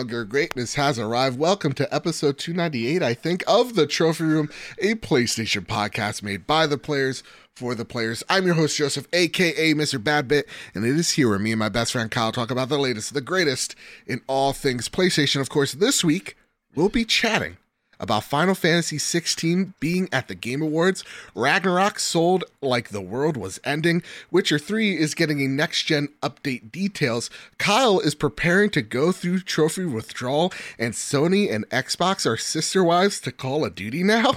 Longer greatness has arrived. Welcome to episode 298, I think, of The Trophy Room, a PlayStation podcast made by the players for the players. I'm your host, Joseph, aka Mr. Badbit, and it is here where me and my best friend Kyle talk about the latest, the greatest in all things PlayStation. Of course, this week we'll be chatting about Final Fantasy 16 being at the Game Awards, Ragnarok sold like the world was ending, Witcher 3 is getting a next gen update details, Kyle is preparing to go through trophy withdrawal, and Sony and Xbox are sister wives to Call of Duty now.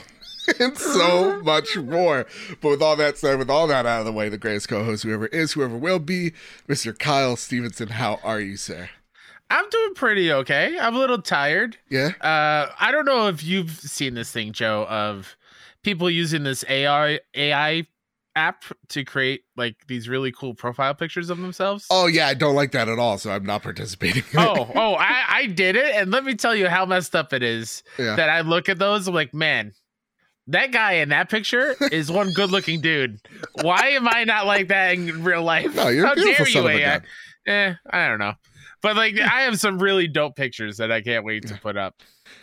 and so much more. But with all that said, with all that out of the way, the greatest co host, whoever is, whoever will be, Mr. Kyle Stevenson, how are you, sir? I'm doing pretty okay. I'm a little tired. Yeah. Uh, I don't know if you've seen this thing, Joe, of people using this AI AI app to create like these really cool profile pictures of themselves. Oh yeah, I don't like that at all, so I'm not participating. oh, oh, I, I did it, and let me tell you how messed up it is. Yeah. That I look at those, I'm like, man, that guy in that picture is one good looking dude. Why am I not like that in real life? No, you're How beautiful dare you, AI? Eh, I don't know. But like I have some really dope pictures that I can't wait to put up.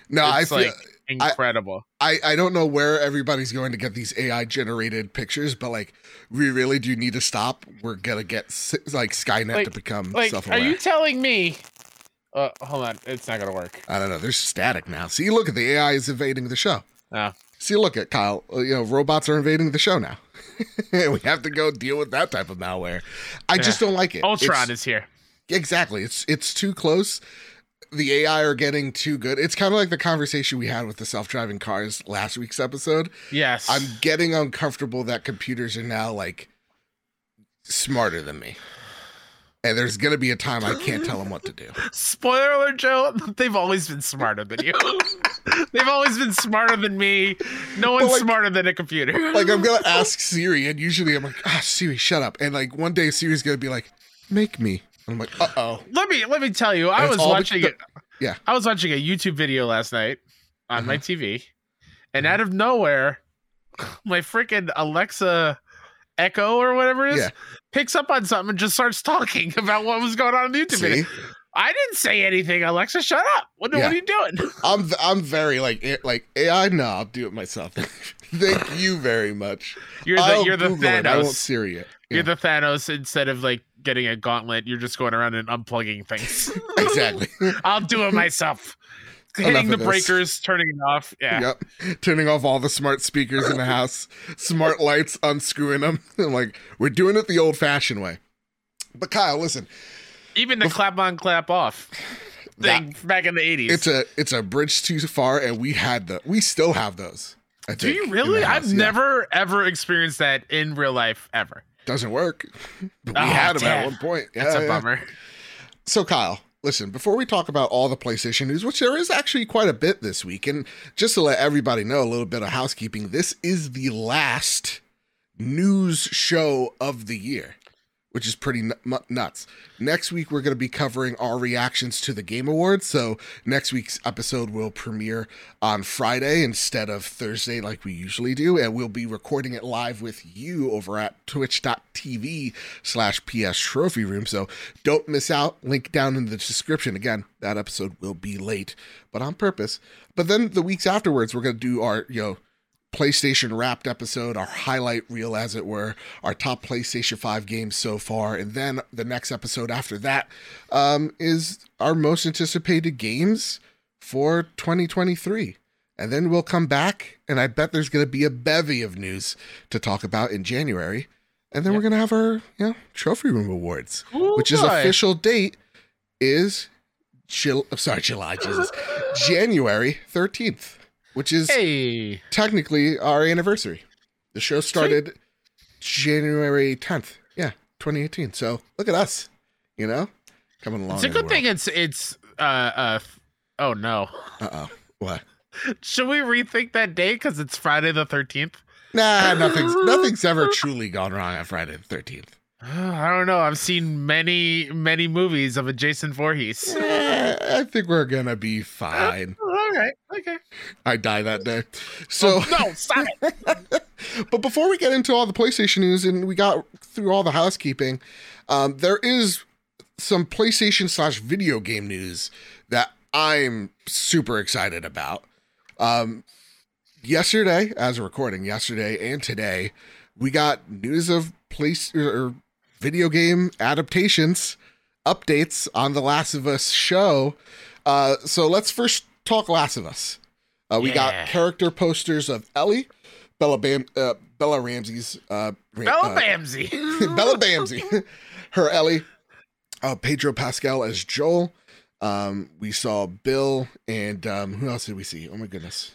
No, I It's, feel like, Incredible. I, I don't know where everybody's going to get these AI generated pictures, but like we really do need to stop. We're gonna get like Skynet Like- to become like, self are you telling me? Uh, hold on, it's not gonna work. I don't know. There's static now. See, look at the AI is invading the show. Oh. See, look at Kyle. Uh, You know, robots are invading the show now. we have to go deal with that type of malware. I just don't like it. Ultron It's- is here. Exactly. It's it's too close. The AI are getting too good. It's kind of like the conversation we had with the self-driving cars last week's episode. Yes, I'm getting uncomfortable that computers are now like smarter than me. And there's going to be a time I can't tell them what to do. Spoiler alert, Joe. They've always been smarter than you. They've always been smarter than me. No one's like- smarter than a computer. Like I'm going to ask Siri and usually I'm like, "Ah, Siri, shut up." And like one day Siri's going to be like, "Make me." I'm like, "Uh-oh." let me let me tell you, I was watching it. yeah. I was watching a YouTube video last night on my Uh-huh. TV, and out of nowhere, my freaking Alexa Echo or whatever it is Yeah. picks up on something and just starts talking about what was going on in the YouTube See? video. I didn't say anything, Alexa. Shut up. What, Yeah. what are you doing? I'm I'm very like eh, like AI. No, I'll do it myself. Thank you very much. You're the I'll you're the Google it. I won't Siri it. You're the Thanos instead of like getting a gauntlet. You're just going around and unplugging things. exactly. I'll do it myself. Enough Hitting the of this. breakers, turning it off. Yeah. Yep. Turning off all the smart speakers in the house, smart lights, unscrewing them. I'm like, we're doing it the old fashioned way. But Kyle, listen, Even the clap on, clap off thing back in the 80s. it's a it's a bridge too far, and we had the we still have those. I do think, you really? I've Yeah. never ever experienced that in real life ever. Doesn't work. But we Oh, had them at one point. That's a yeah. bummer. So, Kyle, listen, before we talk about all the PlayStation news, which there is actually quite a bit this week, and just to let everybody know a little bit of housekeeping, this is the last news show of the year, which is pretty nu- nuts. Next week, we're going to be covering our reactions to the Game Awards. So, next week's episode will premiere on Friday instead of Thursday, like we usually do. And we'll be recording it live with you over at twitch.tv slash PS Trophy Room. So, don't miss out. Link down in the description. Again, that episode will be late, but on purpose. But then the weeks afterwards, we're going to do our, you know, PlayStation wrapped episode, our highlight reel, as it were, our top PlayStation 5 games so far. And then the next episode after that um, is our most anticipated games for 2023. And then we'll come back, and I bet there's going to be a bevy of news to talk about in January. And then we're going to have our you know, Trophy Room Awards, which is official date is Jul- sorry, July, Jesus, January 13th, which is Hey, technically our anniversary. The show started January 10th. Yeah, 2018. So look at us, you know, coming along. it's a good thing. It's it's uh uh. Oh no, Uh oh. What? should we rethink that day because it's Friday the thirteenth? Nah, nothing's nothing's ever truly gone wrong on Friday the 13th. I don't know. I've seen many many movies of a Jason Voorhees. Eh, I think we're gonna be fine. Right, okay. I die that day. So, no, stop it. but before we get into all the PlayStation news and we got through all the housekeeping, um, there is some PlayStation slash video game news that I'm super excited about. Um, yesterday, as we're recording, yesterday and today, we got news of place or video game adaptations, updates on the Last of Us show. Uh, so let's first talk Last of Us. Uh, we Yeah. got character posters of Ellie, Bella Bam, uh, Bella Ramsey's, uh, Bella uh, Bella Bamsey, her Ellie, uh, Pedro Pascal as Joel. Um, we saw Bill and um, who else did we see? Oh my goodness,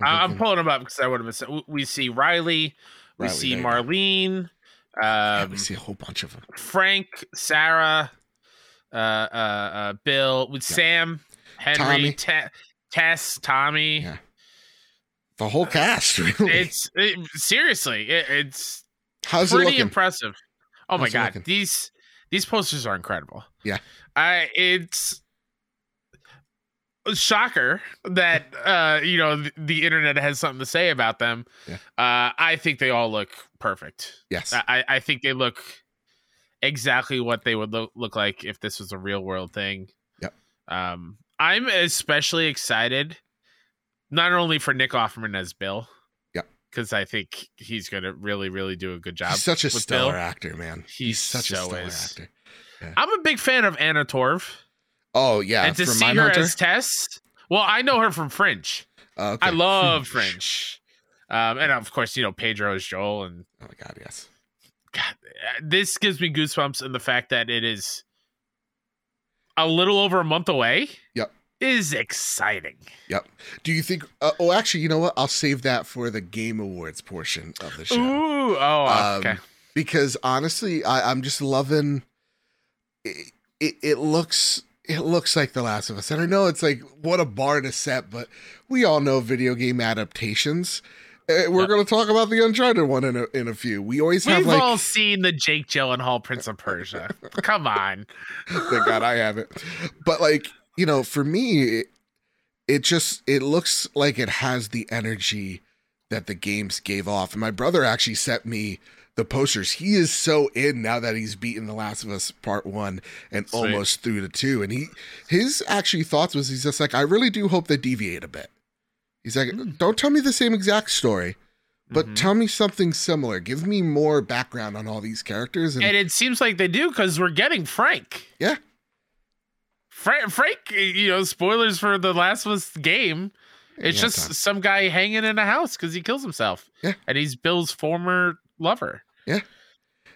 I- I'm pulling them up because I would have missed. We see Riley. We Riley, see there you go. Marlene. Yeah, Um, we see a whole bunch of them. Frank, Sarah, uh, uh, uh, Bill, with Sam, Tommy. Henry, Te- Tess, Tommy. Yeah. The whole cast, really. It's it, seriously, it, it's How's it pretty looking? impressive. Oh my How's it god, these these posters are incredible. Yeah. I it's a shocker that uh you know the, the internet has something to say about them. Yeah. Uh I think they all look perfect. yes. I I think they look exactly what they would look look like if this was a real world thing. Yep. Um I'm especially excited not only for Nick Offerman as Bill. Yep. Because I think he's gonna really, really do a good job. He's such a stellar Bill. actor, man. He's such a stellar is. actor. I'm a big fan of Anna Torv, Oh yeah, and to from see her as Tess. Well, I know her from Fringe. Oh, okay. I love Fringe, um, and of course, you know Pedro is Joel, and Oh my god, yes. God, uh, this gives me goosebumps and the fact that it is a little over a month away. Yep. is exciting. Yep. Do you think? Uh, oh, actually, you know what? I'll save that for the Game Awards portion of the show. Ooh, oh, Um, okay. because honestly, I, I'm just loving. It, it, it looks it looks like The Last of Us, and I know it's like what a bar to set, but we all know video game adaptations. Uh, we're Yep. going to talk about the Uncharted one in a in a few. We always have We've like. all seen the Jake Gyllenhaal Prince of Persia. Come on. Thank God I haven't. But like you know, for me, it, it just it looks like it has the energy that the games gave off. And my brother actually sent me the posters. He is so in now that he's beaten The Last of Us Part One and Sweet. almost through to two. And he his actually thoughts was he's just like, I really do hope they deviate a bit. He's like, Mm. don't tell me the same exact story. But Mhm. tell me something similar. Give me more background on all these characters. And, And it seems like they do because we're getting Frank. Yeah. Frank, Frank, you know, spoilers for the Last of Us game. It's Yeah, just Tom. some guy hanging in a house because he kills himself. Yeah. And he's Bill's former lover. Yeah.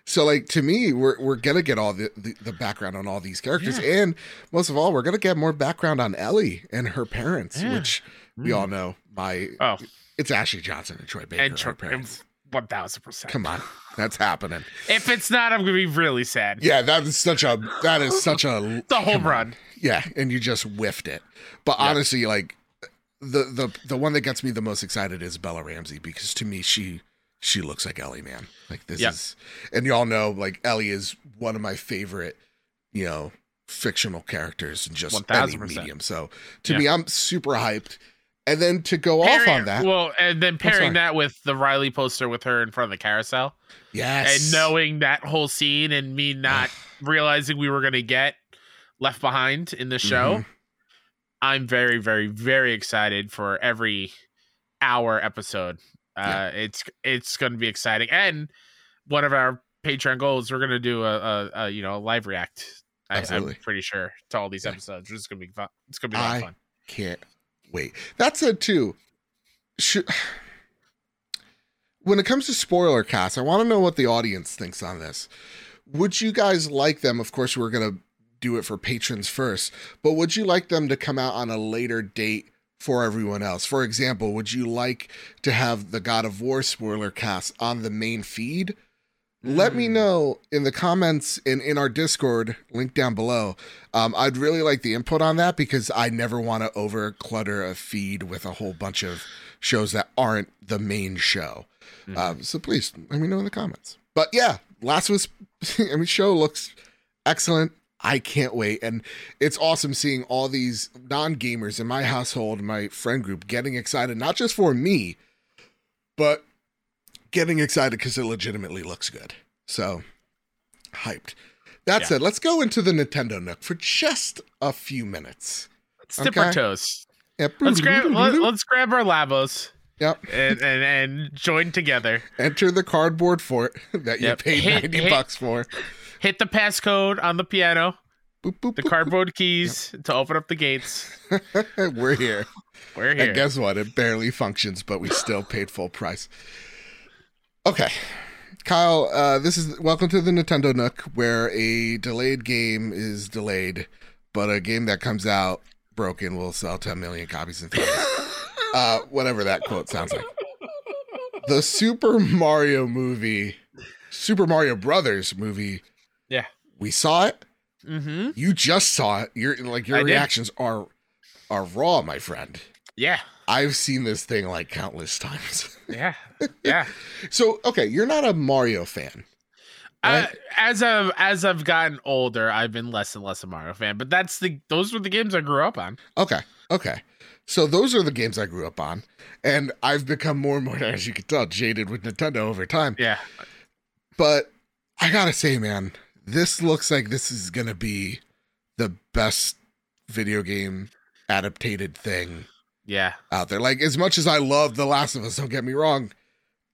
So like to me, we're we're gonna get all the, the, the background on all these characters, and most of all, we're gonna get more background on Ellie and her parents, Yeah. which we all mm. know. My Oh, it's Ashley Johnson and Troy Baker. and her Tr- parents. 1000%. Come on, that's happening. If it's not, I'm to be really sad. Yeah, that is such a that is such a The home come on. run. Yeah, and you just whiffed it. But Yeah. honestly, like the the the one that gets me the most excited is Bella Ramsey because to me she she looks like Ellie, man. Like this Yeah. is and y'all know like Ellie is one of my favorite, you know, fictional characters in just any 1000%. medium. So to Yeah. me, I'm super hyped. And then to go off on that, Well, and then pairing that? with the Riley poster with her in front of the carousel. yes, and knowing that whole scene and me not realizing we were going to get left behind in the show Mhm. i'm very very very excited for every hour episode. Uh it's it's going to be exciting. And one of our patreon goals we're going to do a, a, a you know a live react. I, i'm pretty sure to all these Yeah. episodes. Which is going to be fun it's going to be a lot I- of fun. can't wait. That said, too, should, when it comes to spoiler casts, I want to know what the audience thinks on this. Would you guys like them? Of course, we're gonna do it for patrons first, but would you like them to come out on a later date for everyone else? For example, would you like to have the God of War spoiler cast on the main feed? Let me Mm. know in the comments in, in our Discord, link down below. Um, I'd really like the input on that because I never want to over clutter a feed with a whole bunch of shows that aren't the main show. Mhm. Um, so please let me know in the comments. But yeah, Last Us, I mean, show looks excellent. I can't wait. And it's awesome seeing all these non gamers in my household, my friend group, getting excited, not just for me, but getting excited because it legitimately looks good. So hyped. That Yeah. said, let's go into the Nintendo Nook for just a few minutes. Let's dip our toes. Yep. Let's grab let, let's grab our labos Yep. and, and and join together. Enter the cardboard fort that you Yep. paid Hit- 90 hit- bucks for. Hit the passcode on the piano, Boop, boop, the boop, cardboard keys to open up the gates. We're here. We're here. And guess what? It barely functions, but we still paid full price. Okay. Kyle, uh, this is welcome to the Nintendo Nook, where a delayed game is delayed, but a game that comes out broken will sell 10 million copies in uh, whatever that quote sounds like. The Super Mario movie, Super Mario Brothers movie. Yeah. We saw it. Mm-hmm. You just saw it. Your like your I did. reactions are are raw, my friend. Yeah. I've seen this thing like countless times. Yeah. Yeah. so, okay, you're not a Mario fan. Uh, as I've as I've gotten older, I've been less and less a Mario fan. But that's the those were the games I grew up on. Okay, okay. So those are the games I grew up on, and I've become more and more, as you can tell, jaded with Nintendo over time. Yeah. But I gotta say, man, this looks like this is gonna be the best video game adapted thing Yeah. out there. Like as much as I love The Last of Us, don't get me wrong,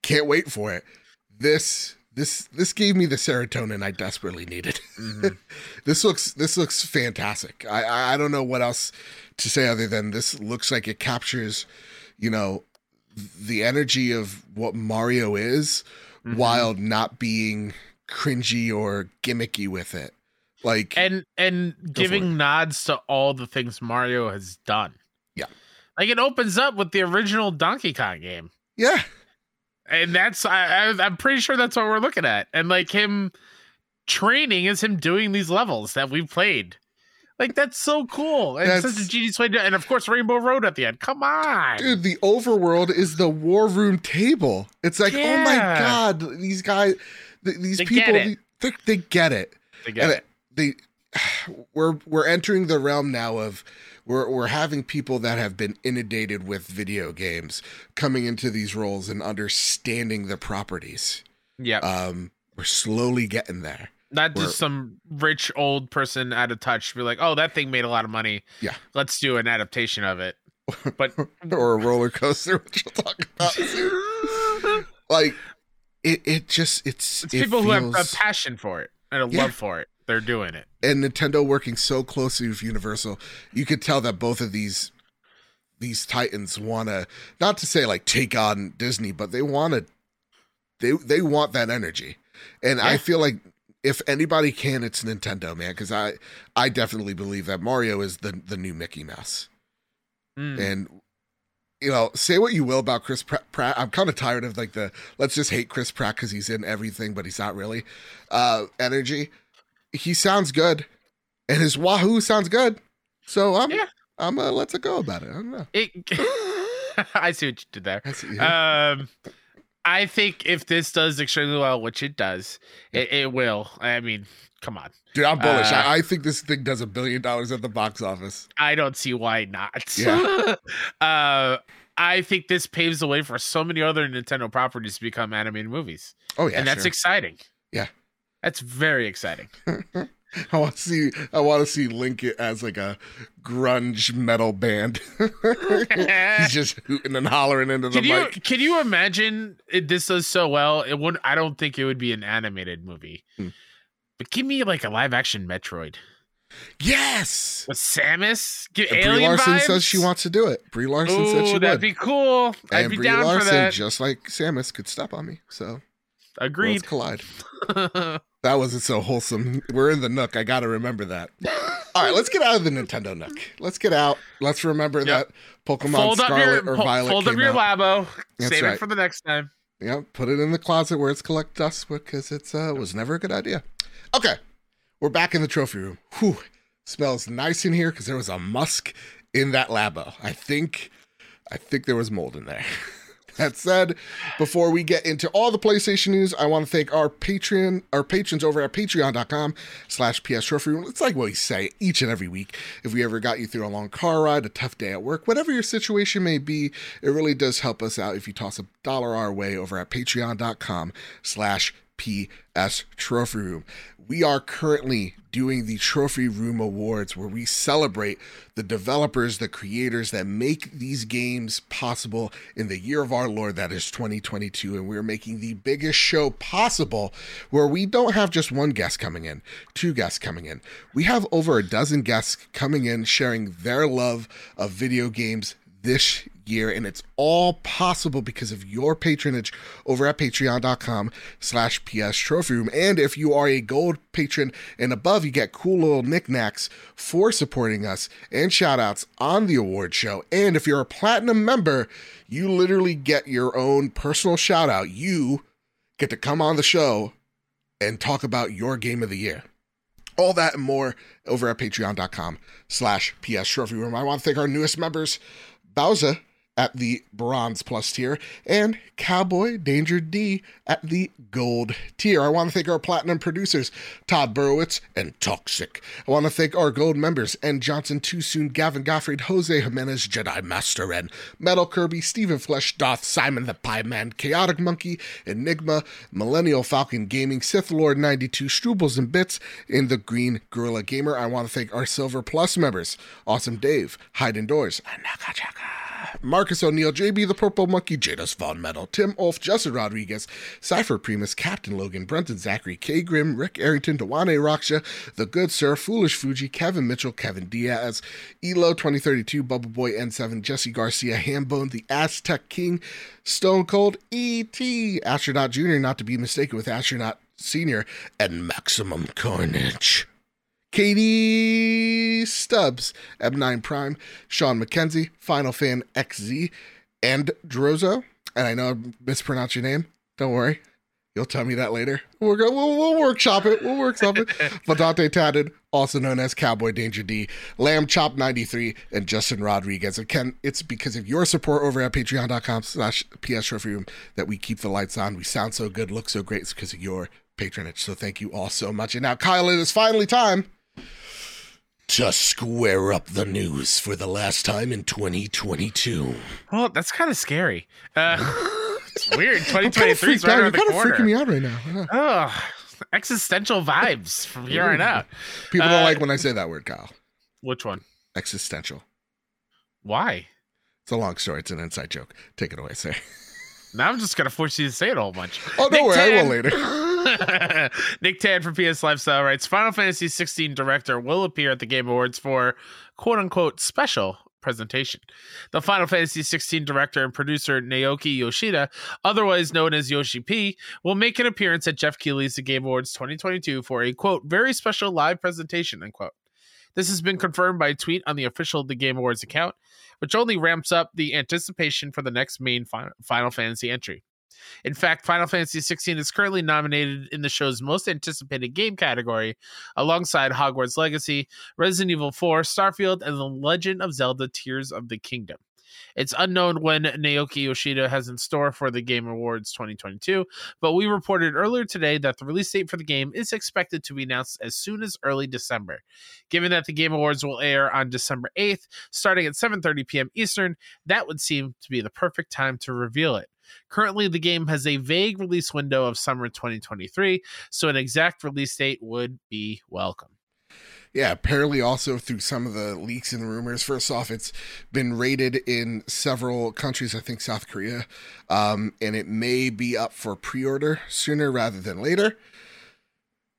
can't wait for it. This this this gave me the serotonin I desperately needed. Mhm. this looks this looks fantastic. I, I don't know what else to say other than this looks like it captures, you know, the energy of what Mario is Mhm. while not being cringy or gimmicky with it. Like and and giving nods to all the things Mario has done. Yeah. Like it opens up with the original Donkey Kong game. yeah, and that's I, I I'm pretty sure that's what we're looking at. And like him training is him doing these levels that we've played. Like that's so cool. And That's- such a genius way to and of course Rainbow Road at the end. Come on. dude, the overworld is the war room table. It's like, oh my god, these guys, th- these They people. They, they get it. They get and it. they we're we're entering the realm now of we're we're having people that have been inundated with video games coming into these roles and understanding the properties. Yeah. Um, we're slowly getting there. Not we're- just some rich old person out of touch be like, oh, that thing made a lot of money. Yeah. Let's do an adaptation of it. But or a roller coaster, which we'll talk about. soon. like it, it just it's, it's it people who have a passion for it and a Yeah. love for it. They're doing it. and Nintendo working so closely with Universal, you could tell that both of these these titans want to not to say like take on Disney, but they want to they they want that energy. And I feel like if anybody can, it's Nintendo, man, because I I definitely believe that Mario is the the new Mickey Mouse. Mm. And you know, say what you will about Chris Pratt. Pratt I'm kind of tired of like the let's just hate Chris Pratt because he's in everything, but he's not really. Uh, energy. He sounds good, and his Wahoo sounds good. So I'm Yeah. I'm uh, let's go about it. I don't know. It, I see what you did there. That's, yeah. Um, I think if this does extremely well, which it does, it, it will. I mean, come on. Dude, I'm bullish. uh, I, I think this thing does a billion dollars at the box office. I don't see why not. Yeah. uh, I think this paves the way for so many other Nintendo properties to become animated movies, Oh yeah, and that's sure. exciting. Yeah. That's very exciting. I want to see. I want to see Link as like a grunge metal band. He's just hooting and hollering into the Can you mic. can you imagine it, this does so well? It would. I don't think it would be an animated movie. Hmm. But give me like a live action Metroid Yes. with Samus. Give Brie alien Larson vibes. said she wants to do it. Brie Larson said she Ooh, that'd would. be cool. I'd and be Brie down Larson, for that. just like Samus, could step on me. So Agreed. worlds collide. That wasn't so wholesome. We're in the Nook. I got to remember that. All right, let's get out of the Nintendo Nook. Let's get out. Let's remember Yep. that Pokemon fold Scarlet your or fo- Violet fold up your out. labo. That's Save right. it for the next time. Yeah, put it in the closet where it's collect dust because it's uh was never a good idea. Okay, we're back in the trophy room. Whew, smells nice in here because there was a musk in that labo. I think, I think there was mold in there. that said, before we get into all the PlayStation news, I want to thank our Patreon, our patrons over at patreon.com slash PS Trophy Room. It's like what we say each and every week. If we ever got you through a long car ride, a tough day at work, whatever your situation may be, it really does help us out if you toss a dollar our way over at patreon.com slash PS Trophy Room. We are currently doing the Trophy Room Awards where we celebrate the developers, the creators that make these games possible in the year of our Lord, that is 2022. And we're making the biggest show possible where we don't have just one guest coming in, two guests coming in. We have over a dozen guests coming in sharing their love of video games this year and it's all possible because of your patronage over at patreon.com slash ps trophy room and if you are a gold patron and above you get cool little knickknacks for supporting us and shout outs on the award show. And if you're a platinum member you literally get your own personal shout out you get to come on the show and talk about your game of the year. All that and more over at patreon.com slash ps trophy room i want to thank our newest members bowser at the bronze plus tier and Cowboy Danger D at the gold tier. I want to thank our platinum producers, Todd Burowitz and Toxic. I want to thank our gold members, and Johnson Too Soon, Gavin Goffried, Jose Jimenez, Jedi Master and Metal Kirby, Stephen Flesh, Doth, Simon the Pie Man, Chaotic Monkey, Enigma, Millennial Falcon Gaming, Sith Lord 92, Strubles and Bits, and the Green Gorilla Gamer. I want to thank our Silver Plus members, Awesome Dave, Hide Indoors, and Nakachaka. Marcus O'Neill, JB the Purple Monkey, Jadis Von Metal, Tim Ulf, Justin Rodriguez, Cypher Primus, Captain Logan, Brenton Zachary, K Grim, Rick Arrington, Dewane Raksha, The Good Sir, Foolish Fuji, Kevin Mitchell, Kevin Diaz, Elo 2032, Bubble Boy N7, Jesse Garcia, Hambone, The Aztec King, Stone Cold, E.T., Astronaut Jr., not to be mistaken with Astronaut Senior, and Maximum Carnage. Katie Stubbs, Eb9 Prime, Sean McKenzie, Final Fan XZ, and Drozo. And I know I mispronounced your name. Don't worry. You'll tell me that later. We're going we'll, we'll workshop it. We'll workshop it. Vadante Tatted, also known as Cowboy Danger D, Lamb Chop 93, and Justin Rodriguez. And Ken, it's because of your support over at patreon.com slash PS Trophy Room that we keep the lights on. We sound so good, look so great. It's because of your patronage. So thank you all so much. And now, Kyle, it is finally time to square up the news for the last time in 2022. Well, that's kind of scary. Uh, it's weird. 2023 is right out. around the You're kind of corner. freaking me out right now. Yeah. Oh, existential vibes from here on out. People don't Uh, like when I say that word, Kyle. Which one? Existential. Why? It's a long story. It's an inside joke. Take it away, sir. Now I'm just gonna force you to say it a whole bunch. Oh, don't Nick worry. I will later. Nick Tan from PS Lifestyle writes Final Fantasy 16 director will appear at the Game Awards for quote unquote special presentation. The Final Fantasy 16 director and producer Naoki Yoshida, otherwise known as Yoshi P, will make an appearance at Geoff Keighley's The Game Awards 2022 for a quote very special live presentation unquote. This has been confirmed by a tweet on the official The Game Awards account, which only ramps up the anticipation for the next main Final Fantasy entry. In fact, Final Fantasy 16 is currently nominated in the show's most anticipated game category, alongside Hogwarts Legacy, Resident Evil 4, Starfield, and The Legend of Zelda Tears of the Kingdom. It's unknown when Naoki Yoshida has in store for the Game Awards 2022, but we reported earlier today that the release date for the game is expected to be announced as soon as early December. Given that the Game Awards will air on December 8th, starting at 7:30 p.m. Eastern, that would seem to be the perfect time to reveal it. Currently, the game has a vague release window of summer 2023, so an exact release date would be welcome. Yeah, apparently also through some of the leaks and rumors. First off, it's been rated in several countries, I think South Korea, um, and it may be up for pre-order sooner rather than later.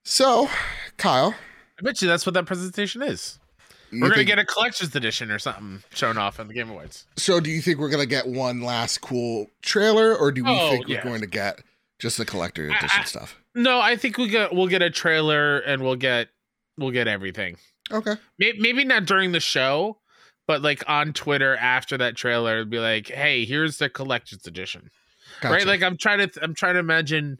So, Kyle, I bet you that's what that presentation is. We're gonna get a collector's edition or something shown off in the Game Awards. So, do you think we're gonna get one last cool trailer, or do we Oh, think yeah. we're going to get just the collector I- edition I- stuff? No, I think we get we'll get a trailer and we'll get we'll get everything. Okay. Maybe, maybe not during the show, but like on Twitter after that trailer, it'd be like, "Hey, here's the collector's edition." Gotcha. Right? Like I'm trying to I'm trying to imagine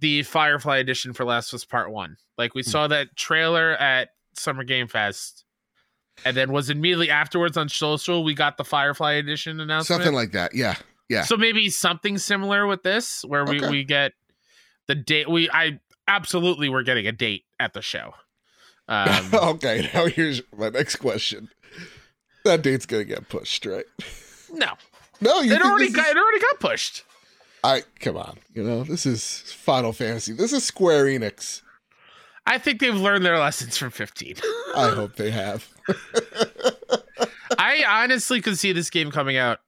the Firefly edition for Last of Us Part One. Like we Hmm. saw that trailer at Summer Game Fest, and then was immediately afterwards on social we got the Firefly edition announcement. something like that. Yeah. Yeah. So maybe something similar with this, where we Okay. we get the date. We I absolutely we're getting a date at the show. Um, okay. Now here's my next question. That date's gonna get pushed, right? no, No, you it already got is- it already got pushed. I come on, you know this is Final Fantasy. This is Square Enix. I think they've learned their lessons from 15. I hope they have. I honestly could see this game coming out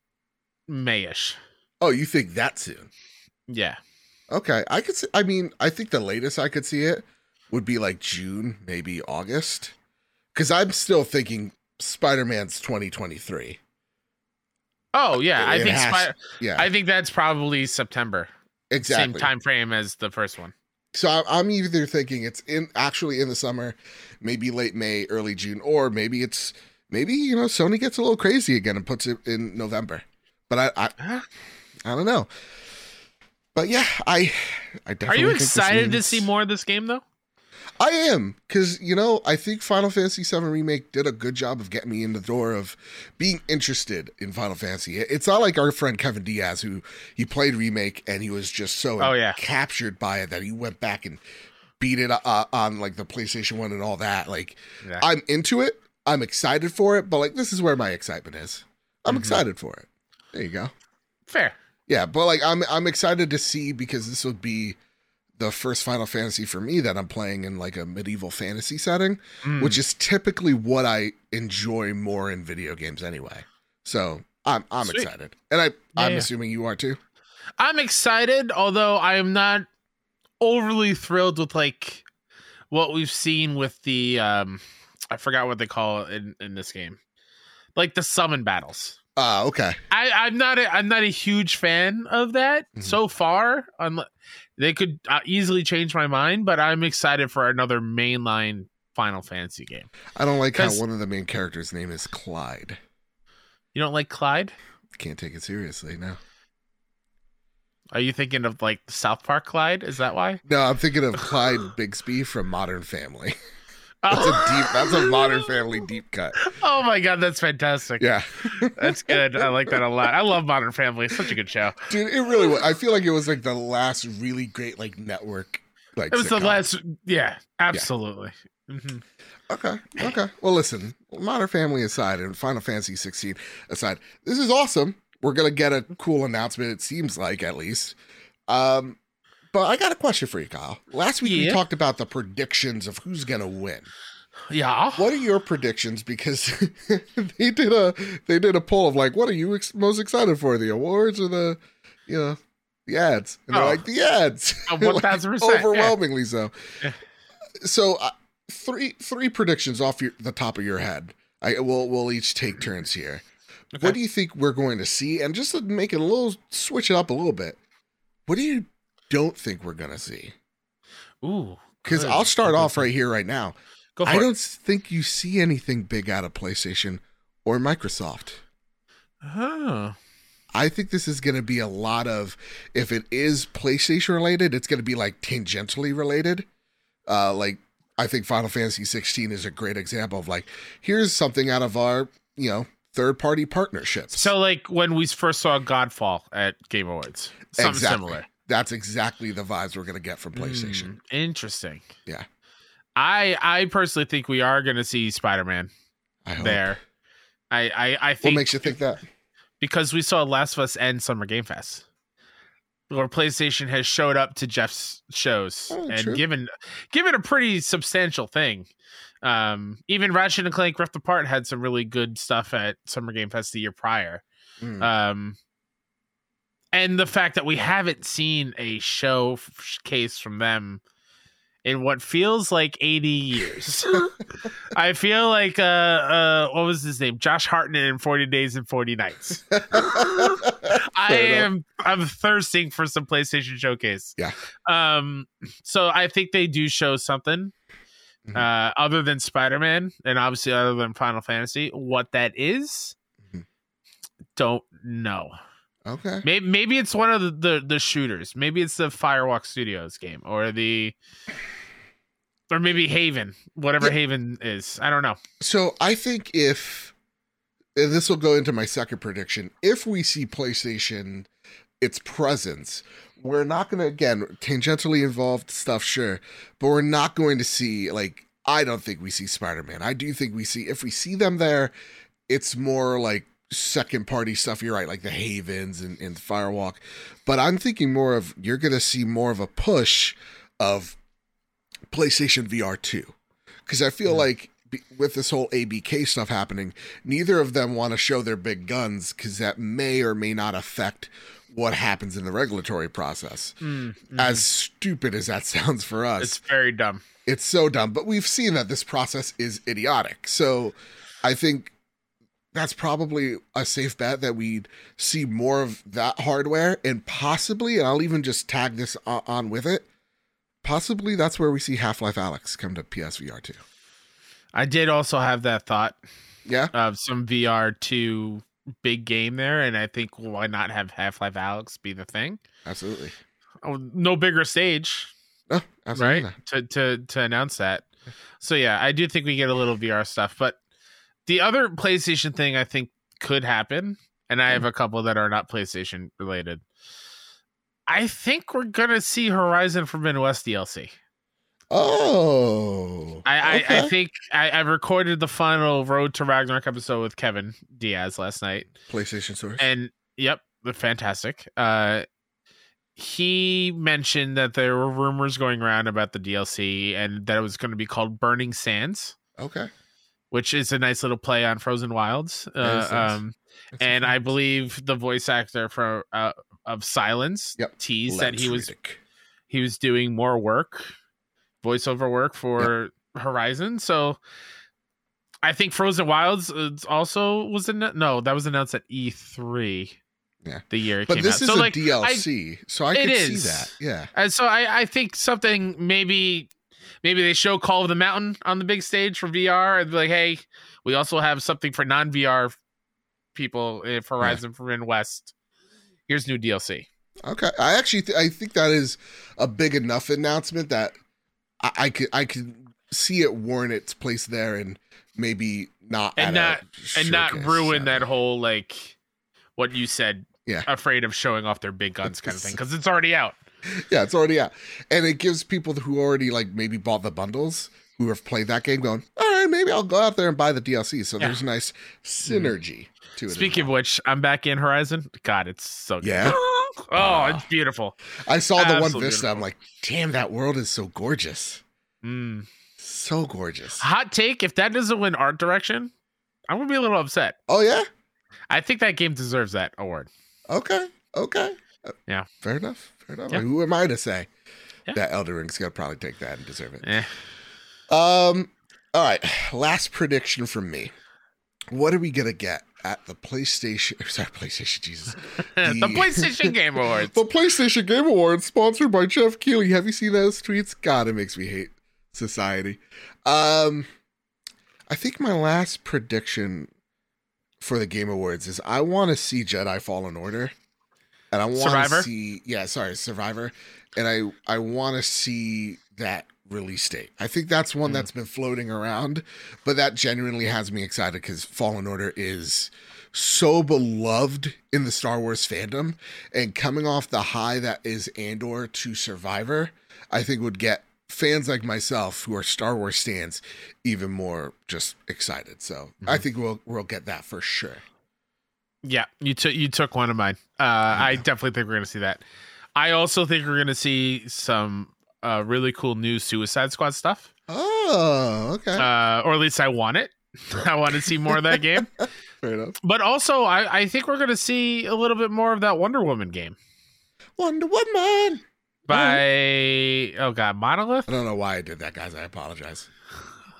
Mayish. Oh, you think that soon? Yeah. Okay, I could. See, I mean, I think the latest I could see it would be like June, maybe August, because I'm still thinking Spider Man's 2023. Oh yeah, I think has- Spy- Yeah, I think that's probably September. exactly. Same time frame as the first one. So I- I'm either thinking it's in actually in the summer, maybe late May, early June, or maybe it's maybe you know Sony gets a little crazy again and puts it in November. But I I, I don't know. But yeah, I I definitely Are you excited to see more of this game though? I am because you know I think Final Fantasy VII remake did a good job of getting me in the door of being interested in Final Fantasy. It's not like our friend Kevin Diaz who he played remake and he was just so Oh, yeah. captured by it that he went back and beat it uh, on like the PlayStation One and all that. Like Yeah. I'm into it. I'm excited for it, but like this is where my excitement is. I'm Mhm. excited for it. There you go. Fair. Yeah, but like I'm I'm excited to see because this would be the first Final Fantasy for me that I'm playing in like a medieval fantasy setting, Mm. which is typically what I enjoy more in video games anyway. So I'm I'm Sweet. excited, and I I'm yeah. assuming you are too. I'm excited, although I am not overly thrilled with like what we've seen with the um I forgot what they call it in, in this game. Like the summon battles. Ah, okay. I, I'm not a I'm not a huge fan of that Mhm. so far. Unle- they could uh, easily change my mind, but I'm excited for another mainline Final Fantasy game. I don't like how one of the main characters' name is Clive. You don't like Clive? Can't take it seriously now. Are you thinking of like South Park Clyde? Is that why? No, I'm thinking of Clive Bixby from Modern Family. That's a deep. That's a Modern Family deep cut. Oh my god, that's fantastic. Yeah. That's good. I like that a lot. I love Modern Family. It's such a good show. Dude, it really was. I feel like it was like the last really great like network. Like It was the last. Yeah, absolutely. Mhm. Okay, okay. Well, listen, Modern Family aside and Final Fantasy 16 aside, this is awesome. We're gonna get a cool announcement. It seems like at least. Um, but I got a question for you, Kyle. Last week we talked about the predictions of who's gonna win. Yeah. What are your predictions? Because they did a they did a poll of like, what are you ex- most excited for, the awards or the, you know, the ads? And they're Oh. like the ads. Oh, 1000%, yeah. overwhelmingly so. Yeah. So uh, three three predictions off your, the top of your head. I will we'll each take turns here. Okay. What do you think we're going to see? And just to make it a little switch it up a little bit. What do you don't think we're going to see? Ooh. Because. I'll start off right here, right now. Go for I don't think you see anything big out of PlayStation or Microsoft. Oh. I think this is going to be a lot of, if it is PlayStation related, it's going to be like tangentially related. Uh, like, I think Final Fantasy 16 is a great example of like, here's something out of our, you know, third party partnerships. So, like when we first saw Godfall at Game Awards, something Exactly. similar. That's exactly the vibes we're going to get from PlayStation. Mm, interesting. Yeah. I I personally think we are going to see Spider Man there. I I, I What think makes you think that? because we saw Last of Us and Summer Game Fest, where PlayStation has showed up to Geoff's shows Oh, and true. given given a pretty substantial thing. Um, even Ratchet and Clank Rift Apart had some really good stuff at Summer Game Fest the year prior. Mm. Um, and the fact that we haven't seen a show case from them in what feels like 80 years. I feel like uh uh what was his name? Josh Hartnett in 40 days and 40 nights. I am I'm thirsting for some PlayStation showcase. Yeah. Um so I think they do show something Mhm. uh other than Spider-Man and obviously other than Final Fantasy. What that is, Mhm. don't know. Okay. Maybe maybe it's one of the, the the shooters. Maybe it's the Firewalk Studios game or the or maybe Haven, whatever Yeah. Haven is. I don't know. So I think if and this will go into my second prediction, if we see PlayStation its presence, we're not going to again tangentially involved stuff, sure, but we're not going to see like I don't think we see Spider Man. I do think we see if we see them there, it's more like second party stuff. You're right, like the Havens and, and Firewalk. But I'm thinking more of you're going to see more of a push of PlayStation VR 2. Because I feel Mm. like with this whole ABK stuff happening, neither of them want to show their big guns because that may or may not affect what happens in the regulatory process. Mm, mm. As stupid as that sounds for us, it's very dumb. it's so dumb. But we've seen that this process is idiotic. So I think that's probably a safe bet that we'd see more of that hardware and possibly, and I'll even just tag this on with it. Possibly that's where we see Half-Life: Alyx come to PSVR 2. I did also have that thought Yeah. of some VR two big game there, and I think why not have Half-Life: Alyx be the thing? Absolutely. Oh, no bigger stage, Oh, absolutely. right? To to to announce that. So yeah, I do think we get a little VR stuff, but the other PlayStation thing I think could happen, and I have a couple that are not PlayStation related. I think we're gonna see Horizon Forbidden West DLC. Oh. I, I, I think I, I recorded the final Road to Ragnarok episode with Kevin Diaz last night, PlayStation Source. and yep, the fantastic. Uh, he mentioned that there were rumors going around about the DLC and that it was going to be called Burning Sands, okay. Which is a nice little play on Frozen Wilds. Uh, nice. um, and fun. I believe the voice actor for uh, of Sylens Yep. teased that he was Reddick. he was doing more work, voiceover work for Horizon. So I think Frozen Wilds is also was in no, that was announced at E3. Yeah. the year it But came this out. is so a like, DLC, so I It could is. see that. Yeah. and so I I think something maybe maybe they show Call of the Mountain on the big stage for VR and be like, hey, we also have something for non VR people for Horizon Forbidden West. Here's new DLC. Okay, I actually th- I think that is a big enough announcement that I, I could I could see it warrant its place there and maybe not And not- and not ruin that whole like what you said Yeah. afraid of showing off their big guns kind of thing because it's already out Yeah, it's already out, and it gives people who already like maybe bought the bundles who have played that game going, all right, maybe I'll go out there and buy the DLC. So Yeah. there's a nice synergy to it. speaking of well. which i'm back in horizon god it's so good Yeah? oh Ah. it's beautiful I saw the one absolutely Vista. I'm like, damn, that world is so gorgeous, Mm. so gorgeous. hot take if that doesn't win art direction i'm gonna be a little upset Oh yeah, i think that game deserves that award Okay. Okay. Uh, Yeah. Fair enough. Fair enough. Yeah. Who am I to say Yeah. that Elden Ring's gonna probably take that and deserve it? eh. Um. All right. Last prediction from me. What are we gonna get at the PlayStation? Sorry, PlayStation. Jesus. the playstation game awards The PlayStation Game Awards, sponsored by Geoff Keighley. Have you seen those tweets? God, it makes me hate society. Um, I think my last prediction for the Game Awards is I want to see Jedi Fallen Order, and I want to see yeah, sorry, Survivor, and I I want to see that release date. I think that's one Mm. that's been floating around, but that genuinely has me excited because Fallen Order is so beloved in the Star Wars fandom, and coming off the high that is Andor to Survivor, I think would get fans like myself who are Star Wars stands even more just excited. So I Mhm. think we'll we'll get that for sure. Yeah you took you took one of mine uh i definitely think we're gonna see that i also think we're gonna see some uh really cool new suicide squad stuff Oh, okay, uh, or at least I want it. I want to see more of that game. fair enough. But also, I, I think we're going to see a little bit more of that Wonder Woman game Wonder Woman. by oh god, Monolith. I don't know why I did that, guys. I apologize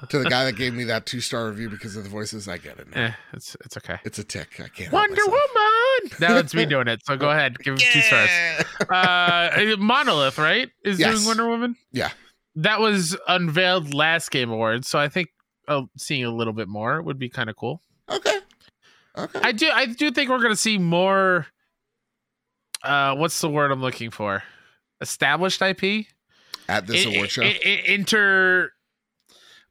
to the guy that gave me that two star review because of the voices. I get it. Now. Eh, it's it's okay. It's a tick. I can't. Wonder. Woman. Now it's me doing it. So go ahead, give it two stars. Uh, Monolith, right, is Yes. doing Wonder Woman. Yeah. that was unveiled last Game Awards, so I think uh, seeing a little bit more would be kind of cool. Okay. Okay. I do I do think we're gonna see more uh what's the word I'm looking for? Established IP? At this award show. I- I- inter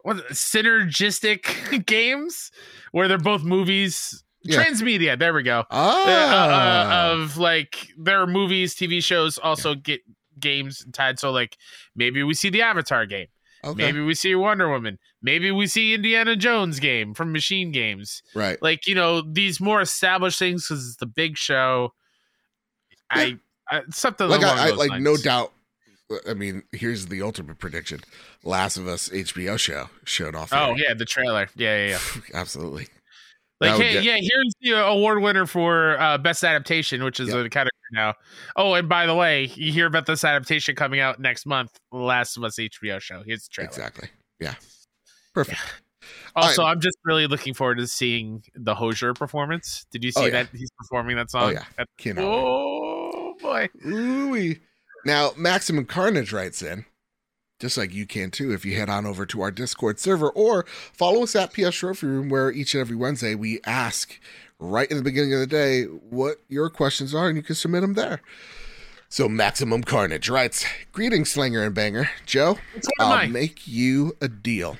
what synergistic games where they're both movies Yeah. transmedia there we go ah. Uh, uh, of like there are movies tv shows also get games tied so like maybe we see the avatar game Okay. Maybe we see Wonder Woman. Maybe we see Indiana Jones game from Machine Games. Right. Like you know these more established things because it's the big show. I, I something Like I, I like lines. no doubt. I mean, here's the ultimate prediction: Last of Us HBO show showed off. Oh yeah, the trailer. Yeah, yeah, yeah. absolutely. Like, hey, get- yeah, here's the award winner for uh, best adaptation, which is Yep. a category now. Oh, and by the way, you hear about this adaptation coming out next month, Last of Us HBO show. Here's the trailer. Exactly. Yeah. Perfect. Also, I'm just really looking forward to seeing the Hozier performance. Did you see Oh, yeah. that he's performing that song? yeah. At- oh boy. Ooh. Now, Maximum Carnage writes in, just like you can too, if you head on over to our Discord server or follow us at PS Trophy Room, where each and every Wednesday we ask right in the beginning of the day what your questions are, and you can submit them there. So, Maximum Carnage writes, Greetings, Slinger and Banger. Joe, It's one of I'll make you a deal.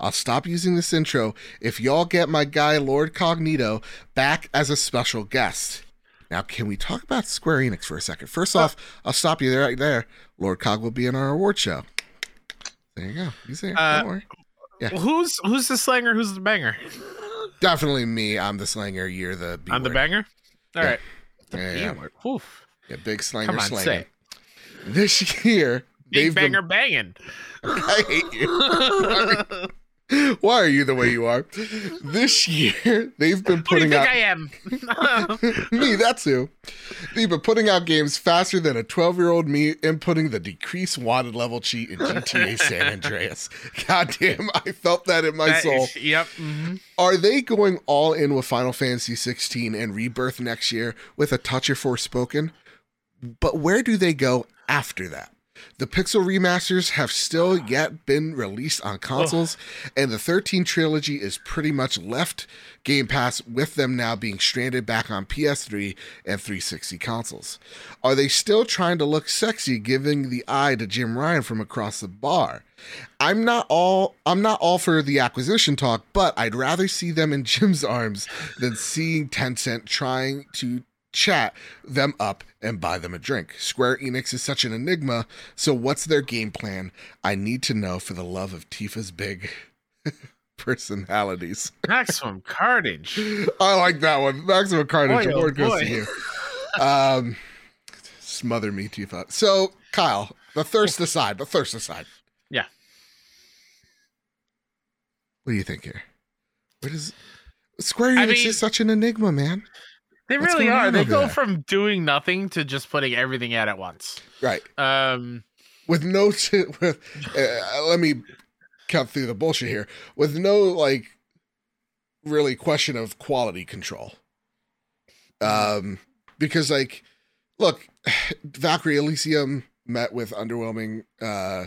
I'll stop using this intro if y'all get my guy Lord Cognito back as a special guest. Now, can we talk about Square Enix for a second? First off, I'll stop you there right there. Lord Cog will be in our award show. There you go. He's there. Uh, Don't worry. Yeah. Who's who's the slanger? Who's the banger? Definitely me. I'm the slanger. You're the B I'm the banger. All Yeah. right. Yeah, B yeah. Oof. Yeah, big slanger Come on, slanger. say. it. This year, Big banger banging. I hate you. Why are you the way you are? This year, they've been Who do you putting out. I am? me, that's who. They've been putting out games faster than a 12 year old me inputting the decrease wanted level cheat in GTA San Andreas. God damn, I felt that in my That soul. is- yep. mhm. Are they going all in with Final Fantasy 16 and Rebirth next year with a touch of Forspoken? But where do they go after that? The Pixel remasters have still yet been released on consoles, and the 13 trilogy is pretty much left Game Pass with them now being stranded back on PS3 and 360 consoles. Are they still trying to look sexy, giving the eye to Jim Ryan from across the bar? I'm not all I'm not all for the acquisition talk, but I'd rather see them in Jim's arms than seeing Tencent trying to chat them up and buy them a drink. Square Enix is such an enigma, so what's their game plan? I need to know for the love of Tifa's big personalities. Maximum carnage. I like that one. Maximum Carnage Boy, oh goes boy. to you. Um, smother me, Tifa. So, Kyle, the thirst aside, the thirst aside. Yeah. What do you think here? What is Square I Enix mean- is such an enigma, man. They What's really are. They go from doing nothing to just putting everything out at once. Right. Um, With no, with uh, let me cut through the bullshit here. With no like, really question of quality control. Um, because like, look, Valkyrie Elysium met with underwhelming uh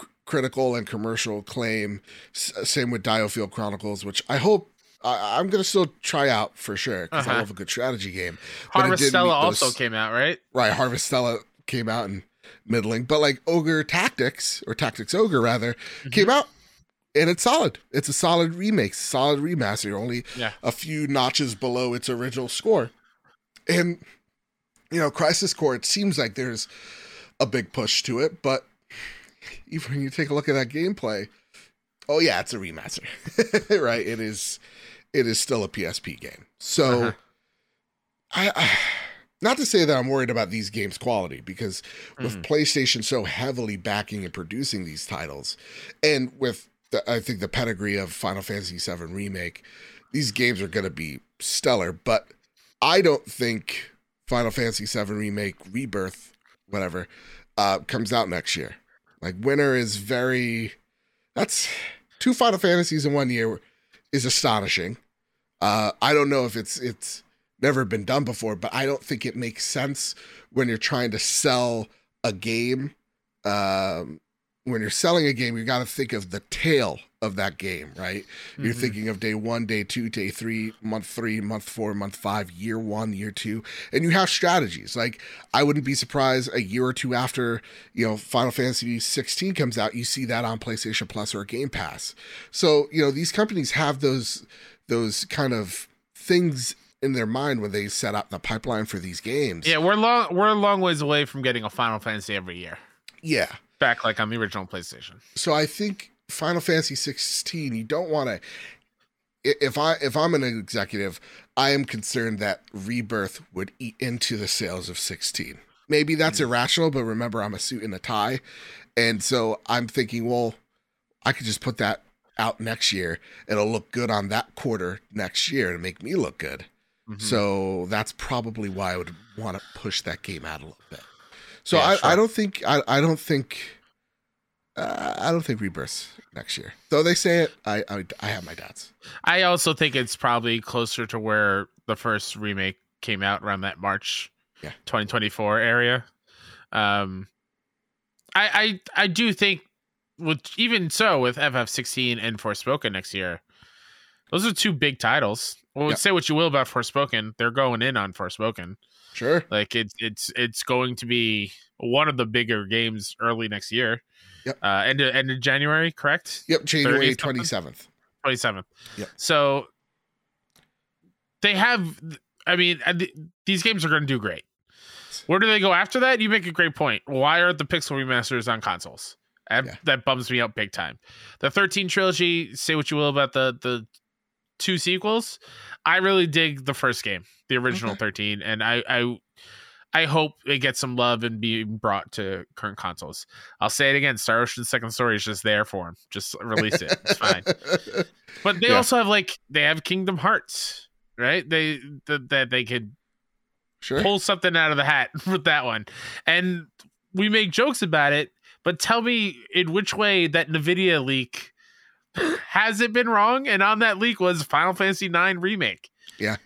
c- critical and commercial acclaim. S- same with Diofield Chronicles, which I hope. I, I'm gonna still try out for sure because I Uh-huh. love a good strategy game. But it didn't Harvestella also those- came out, right? right harvestella came out in middling but like ogre tactics or tactics ogre rather Mm-hmm. came out and it's solid it's a solid remake solid remaster only Yeah. a few notches below its original score and you know crisis core it seems like there's a big push to it but even when you take a look at that gameplay oh yeah it's a remaster right it is it is still a psp game so Uh-huh. I, I not to say that I'm worried about these games' quality because with Mhm. PlayStation so heavily backing and producing these titles, and with the, I think the pedigree of Final Fantasy VII remake, these games are going to be stellar. But I don't think Final Fantasy VII remake Rebirth, whatever, uh, comes out next year. Like winter is very. That's two Final Fantasies in one year is astonishing. Uh, I don't know if it's it's never been done before, but I don't think it makes sense when you're trying to sell a game. Um, when you're selling a game, you got to think of the tail of that game, right? You're Mhm. thinking of day one, day two, day three, month three, month four, month five, year one, year two, and you have strategies. Like I wouldn't be surprised a year or two after you know Final Fantasy 16 comes out, you see that on PlayStation Plus or Game Pass. So you know these companies have those those kind of things in their mind when they set up the pipeline for these games. Yeah, we're long we're a long ways away from getting a Final Fantasy every year. Yeah. Back like on the original PlayStation. So I think Final Fantasy 16, you don't want to if I if I'm an executive, I am concerned that Rebirth would eat into the sales of 16. Maybe that's mm-hmm. irrational, but remember I'm a suit and a tie. And so I'm thinking, well, I could just put that out next year. It'll look good on that quarter next year and make me look good. Mm-hmm. So that's probably why I would want to push that game out a little bit. So yeah, I, sure. I don't think I, I don't think uh, I don't think rebirth next year. Though they say it, I, I I have my doubts. I also think it's probably closer to where the first remake came out around that March, yeah, 2024 area. Um, I I I do think with even so with FF16 and Forspoken next year, those are two big titles. Well, yep. say what you will about Forspoken, they're going in on Forspoken. Sure, like it's it's it's going to be one of the bigger games early next year. Yep. Uh, end of, end of January, correct? Yep, January twenty seventh. Twenty seventh. Yep. So they have. I mean, these games are going to do great. Where do they go after that? You make a great point. Why aren't the pixel remasters on consoles? That, yeah. that bums me out big time. The 13 trilogy, say what you will about the the two sequels. I really dig the first game, the original okay. 13, and I I I hope it gets some love and be brought to current consoles. I'll say it again: Star Ocean Second Story is just there for them. Just release it. It's fine. But they yeah. also have like they have Kingdom Hearts, right? They that they could sure. pull something out of the hat with that one, and we make jokes about it. But tell me in which way that Nvidia leak has it been wrong? And on that leak was Final Fantasy IX remake. Yeah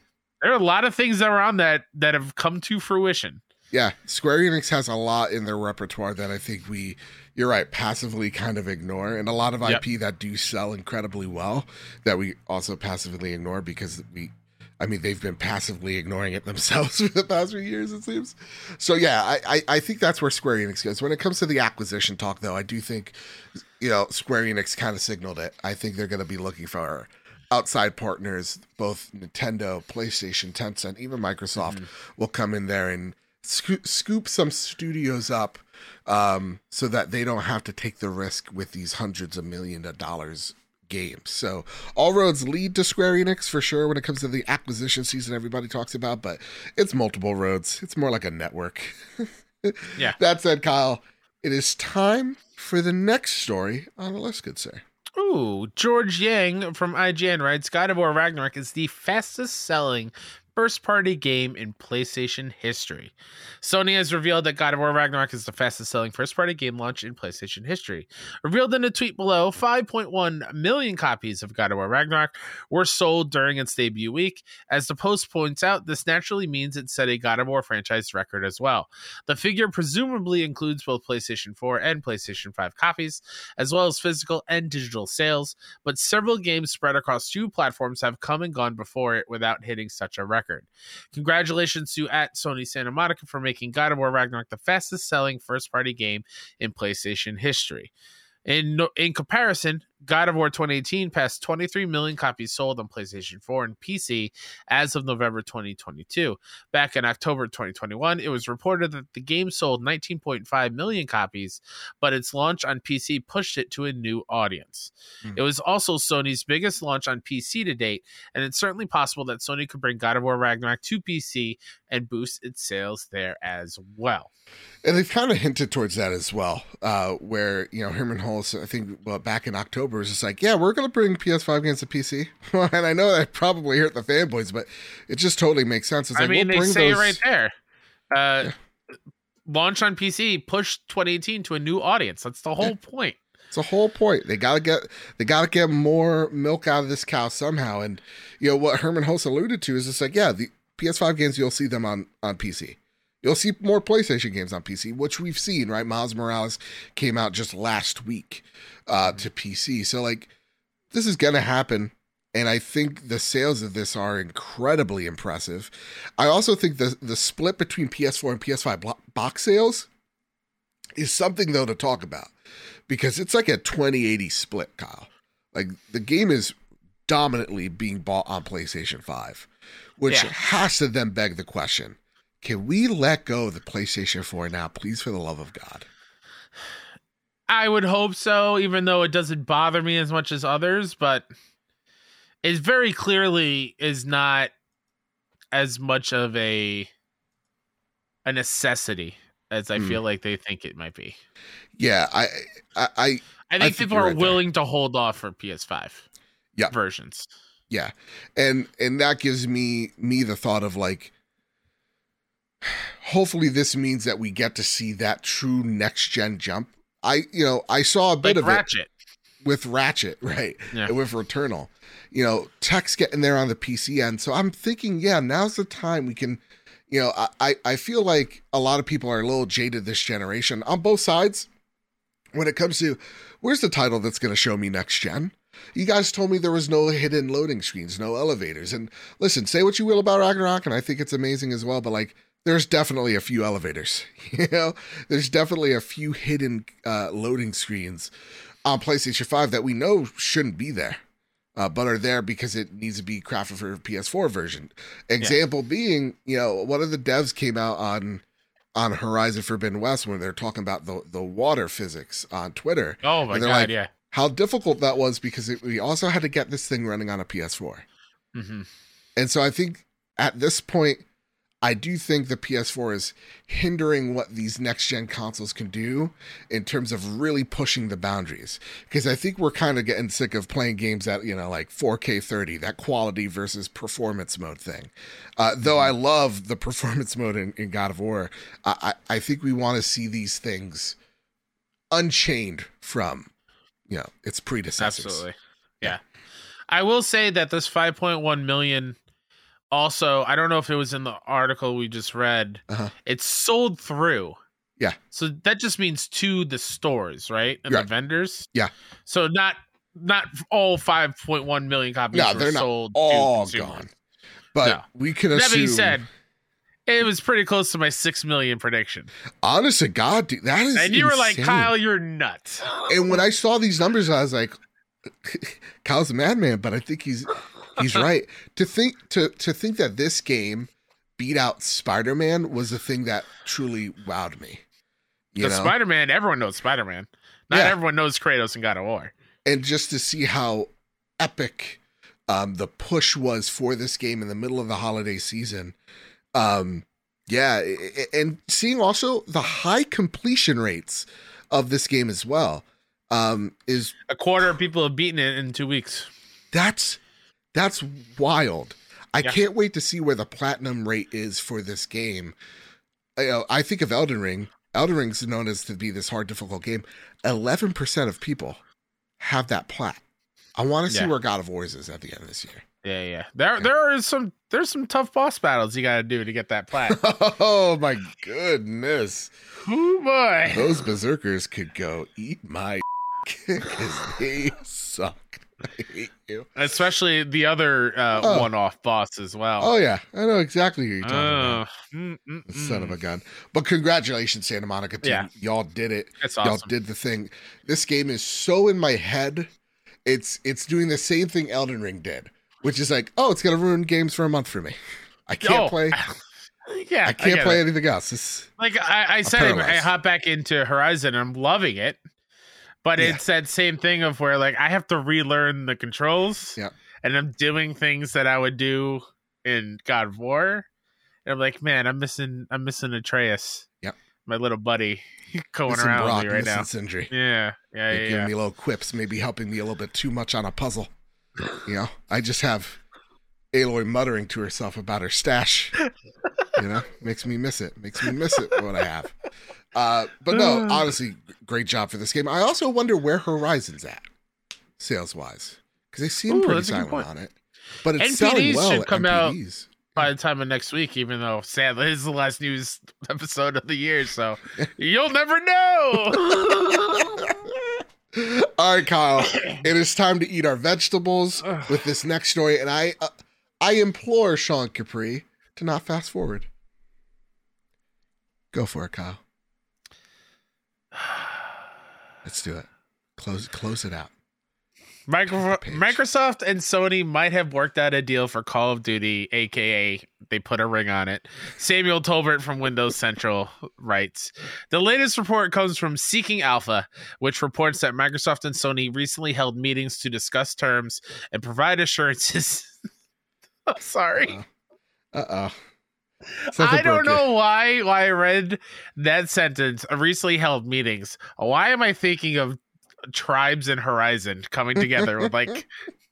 there are a lot of things that are on that that have come to fruition. Yeah, Square Enix has a lot in their repertoire that I think we, you're right, passively kind of ignore, and a lot of IP yep. that do sell incredibly well that we also passively ignore because we, I mean, they've been passively ignoring it themselves for the past few years, it seems. So yeah, I, I, I think that's where Square Enix goes. When it comes to the acquisition talk, though, I do think, you know, Square Enix kind of signaled it. I think they're going to be looking for outside partners, both Nintendo, PlayStation, Tencent, even Microsoft, mm-hmm. will come in there and scoop, scoop some studios up um, so that they don't have to take the risk with these hundreds of million of dollars games. So all roads lead to Square Enix for sure when it comes to the acquisition season everybody talks about, but it's multiple roads. It's more like a network. yeah. That said, Kyle, it is time for the next story on list, good sir. Ooh, George Yang from IGN writes God of War Ragnarok is the fastest selling first party game in PlayStation history. Sony has revealed that God of War Ragnarok is the fastest selling first party game launch in PlayStation history. Revealed in a tweet below, 5.1 million copies of God of War Ragnarok were sold during its debut week. As the post points out, this naturally means it set a God of War franchise record as well. The figure presumably includes both PlayStation 4 and PlayStation 5 copies, as well as physical and digital sales, but several games spread across two platforms have come and gone before it without hitting such a record record. Congratulations to at Sony Santa Monica for making God of War Ragnarok the fastest selling first party game in PlayStation history. In in comparison, God of War 2018 passed 23 million copies sold on PlayStation 4 and PC as of November 2022. Back in October 2021, it was reported that the game sold 19.5 million copies, but its launch on PC pushed it to a new audience. Mm. It was also Sony's biggest launch on PC to date, and it's certainly possible that Sony could bring God of War Ragnarok to PC and boost its sales there as well. And they've kind of hinted towards that as well, uh, where you know Hermen Hulst, I think, well, back in October, was just like, "Yeah, we're going to bring PS5 games to PC," and I know that probably hurt the fanboys, but it just totally makes sense. It's I like, mean, we'll they say those... it right there. Uh, yeah. Launch on PC, push 2018 to a new audience. That's the whole yeah. point. It's the whole point. They gotta get they gotta get more milk out of this cow somehow. And you know what Hermen Hulst alluded to is it's like, yeah, the PS5 games you'll see them on on PC. You'll see more PlayStation games on PC, which we've seen, right? Miles Morales came out just last week uh, to PC. So, like, this is going to happen. And I think the sales of this are incredibly impressive. I also think the, the split between PS4 and PS5 box sales is something, though, to talk about because it's like a 2080 split, Kyle. Like, the game is dominantly being bought on PlayStation 5, which yeah. has to then beg the question can we let go of the PlayStation 4 now, please, for the love of God? I would hope so, even though it doesn't bother me as much as others, but it very clearly is not as much of a a necessity as I Hmm. feel like they think it might be. Yeah, I, I, I I think think people are right there. willing to hold off for PS5 Yeah. versions. yeah, and and that gives me me the thought of like, hopefully this means that we get to see that true next gen jump. I, you know, I saw a bit Like of it with Ratchet, right? Yeah. And with Returnal. You know, tech's getting there on the PC end. So I'm thinking, yeah, now's the time we can, you know, I, I, I feel like a lot of people are a little jaded this generation on both sides when it comes to where's the title that's going to show me next gen? You guys told me there was no hidden loading screens, no elevators. And listen, say what you will about Ragnarok, and I think it's amazing as well, but like, there's definitely a few elevators. You know, there's definitely a few hidden uh, loading screens on PlayStation 5 that we know shouldn't be there, uh, but are there because it needs to be crafted for PS4 version. Example being, you know, one of the devs came out on on Horizon Forbidden West when they're talking about the the water physics on Twitter. Oh my god, like- yeah. How difficult that was because it, we also had to get this thing running on a PS4. hmm And so I think at this point, I do think the PS4 is hindering what these next gen consoles can do in terms of really pushing the boundaries. Because I think we're kind of getting sick of playing games at, you know, like 4K 30, that quality versus performance mode thing. Uh, though I love the performance mode in, in God of War, I, I think we want to see these things unchained from, you know, its predecessors. Absolutely. Yeah. I will say that this 5.1 million also, I don't know if it was in the article we just read. Uh-huh. It's sold through. Yeah. So that just means to the stores, right? And Right. the vendors. Yeah. So not not all 5.1 million copies No, they're not sold all to gone. But No. we can That assume. being said, it was pretty close to my 6 million prediction. honest to God, dude, that is. And you were like. Kyle, you're nuts. And when I saw these numbers, I was like, Kyle's a madman, but I think he's he's right. To think to to think that this game beat out Spider Man was the thing that truly wowed me. You know, Spider Man, everyone knows Spider Man. Not Yeah. everyone knows Kratos and God of War. and just to see how epic um, the push was for this game in the middle of the holiday season. Um, yeah, and seeing also the high completion rates of this game as well um, is A quarter of people have beaten it in two weeks. that's that's wild. I Yeah. can't wait to see where the platinum rate is for this game. I, uh, I think of Elden Ring. Elden Ring's known as to be this hard, difficult game. Eleven percent of people have that plat. I want to see Yeah. where God of War's is at the end of this year. Yeah, yeah. There, there are some. There's some tough boss battles you got to do to get that plat. oh my goodness, oh boy. those berserkers could go eat my because they suck. I. Especially the other uh, Oh. one-off boss as well. Oh yeah, I know exactly who you're talking about. Oh, mm, mm, Son of mm. a gun. But congratulations, Santa Monica team. Yeah. Y'all did it. That's Y'all did the thing. This game is so in my head. It's it's doing the same thing Elden Ring did, which is like, oh, it's gonna ruin games for a month for me. I can't Oh, play. yeah, I can't get play it. anything else. It's, Like I, I said, I hop back into Horizon. I'm loving it, but Yeah. it's that same thing of where like I have to relearn the controls. Yeah. and I'm doing things that I would do in God of War. And I'm like, man, I'm missing, I'm missing Atreus. Yep. my little buddy going missing around Brok, with me right now. Sindri. Yeah, yeah, yeah. giving yeah. me little quips, maybe helping me a little bit too much on a puzzle. You know, I just have Aloy muttering to herself about her stash. you know, makes me miss it. Makes me miss it what I have. Uh, but no, honestly, great job for this game. I also wonder where Horizon's at, sales wise, because they seem Ooh, pretty that's a good silent on it. But it's selling well. should at come out- NPDs. By the time of next week, even though sadly this is the last news episode of the year, so you'll never know. All right, Kyle. It is time to eat our vegetables with this next story, and I, uh, I implore Sean Capri to not fast forward. Go for it, Kyle. Let's do it. Close, close it out. Micro- Microsoft and Sony might have worked out a deal for Call of Duty, aka they put a ring on it. Samuel Tolbert from Windows Central writes The latest report comes from Seeking Alpha, which reports that Microsoft and Sony recently held meetings to discuss terms and provide assurances. I'm sorry. Uh oh. I don't know why why I read that sentence. Recently held meetings. Why am I thinking of tribes and Horizon coming together with like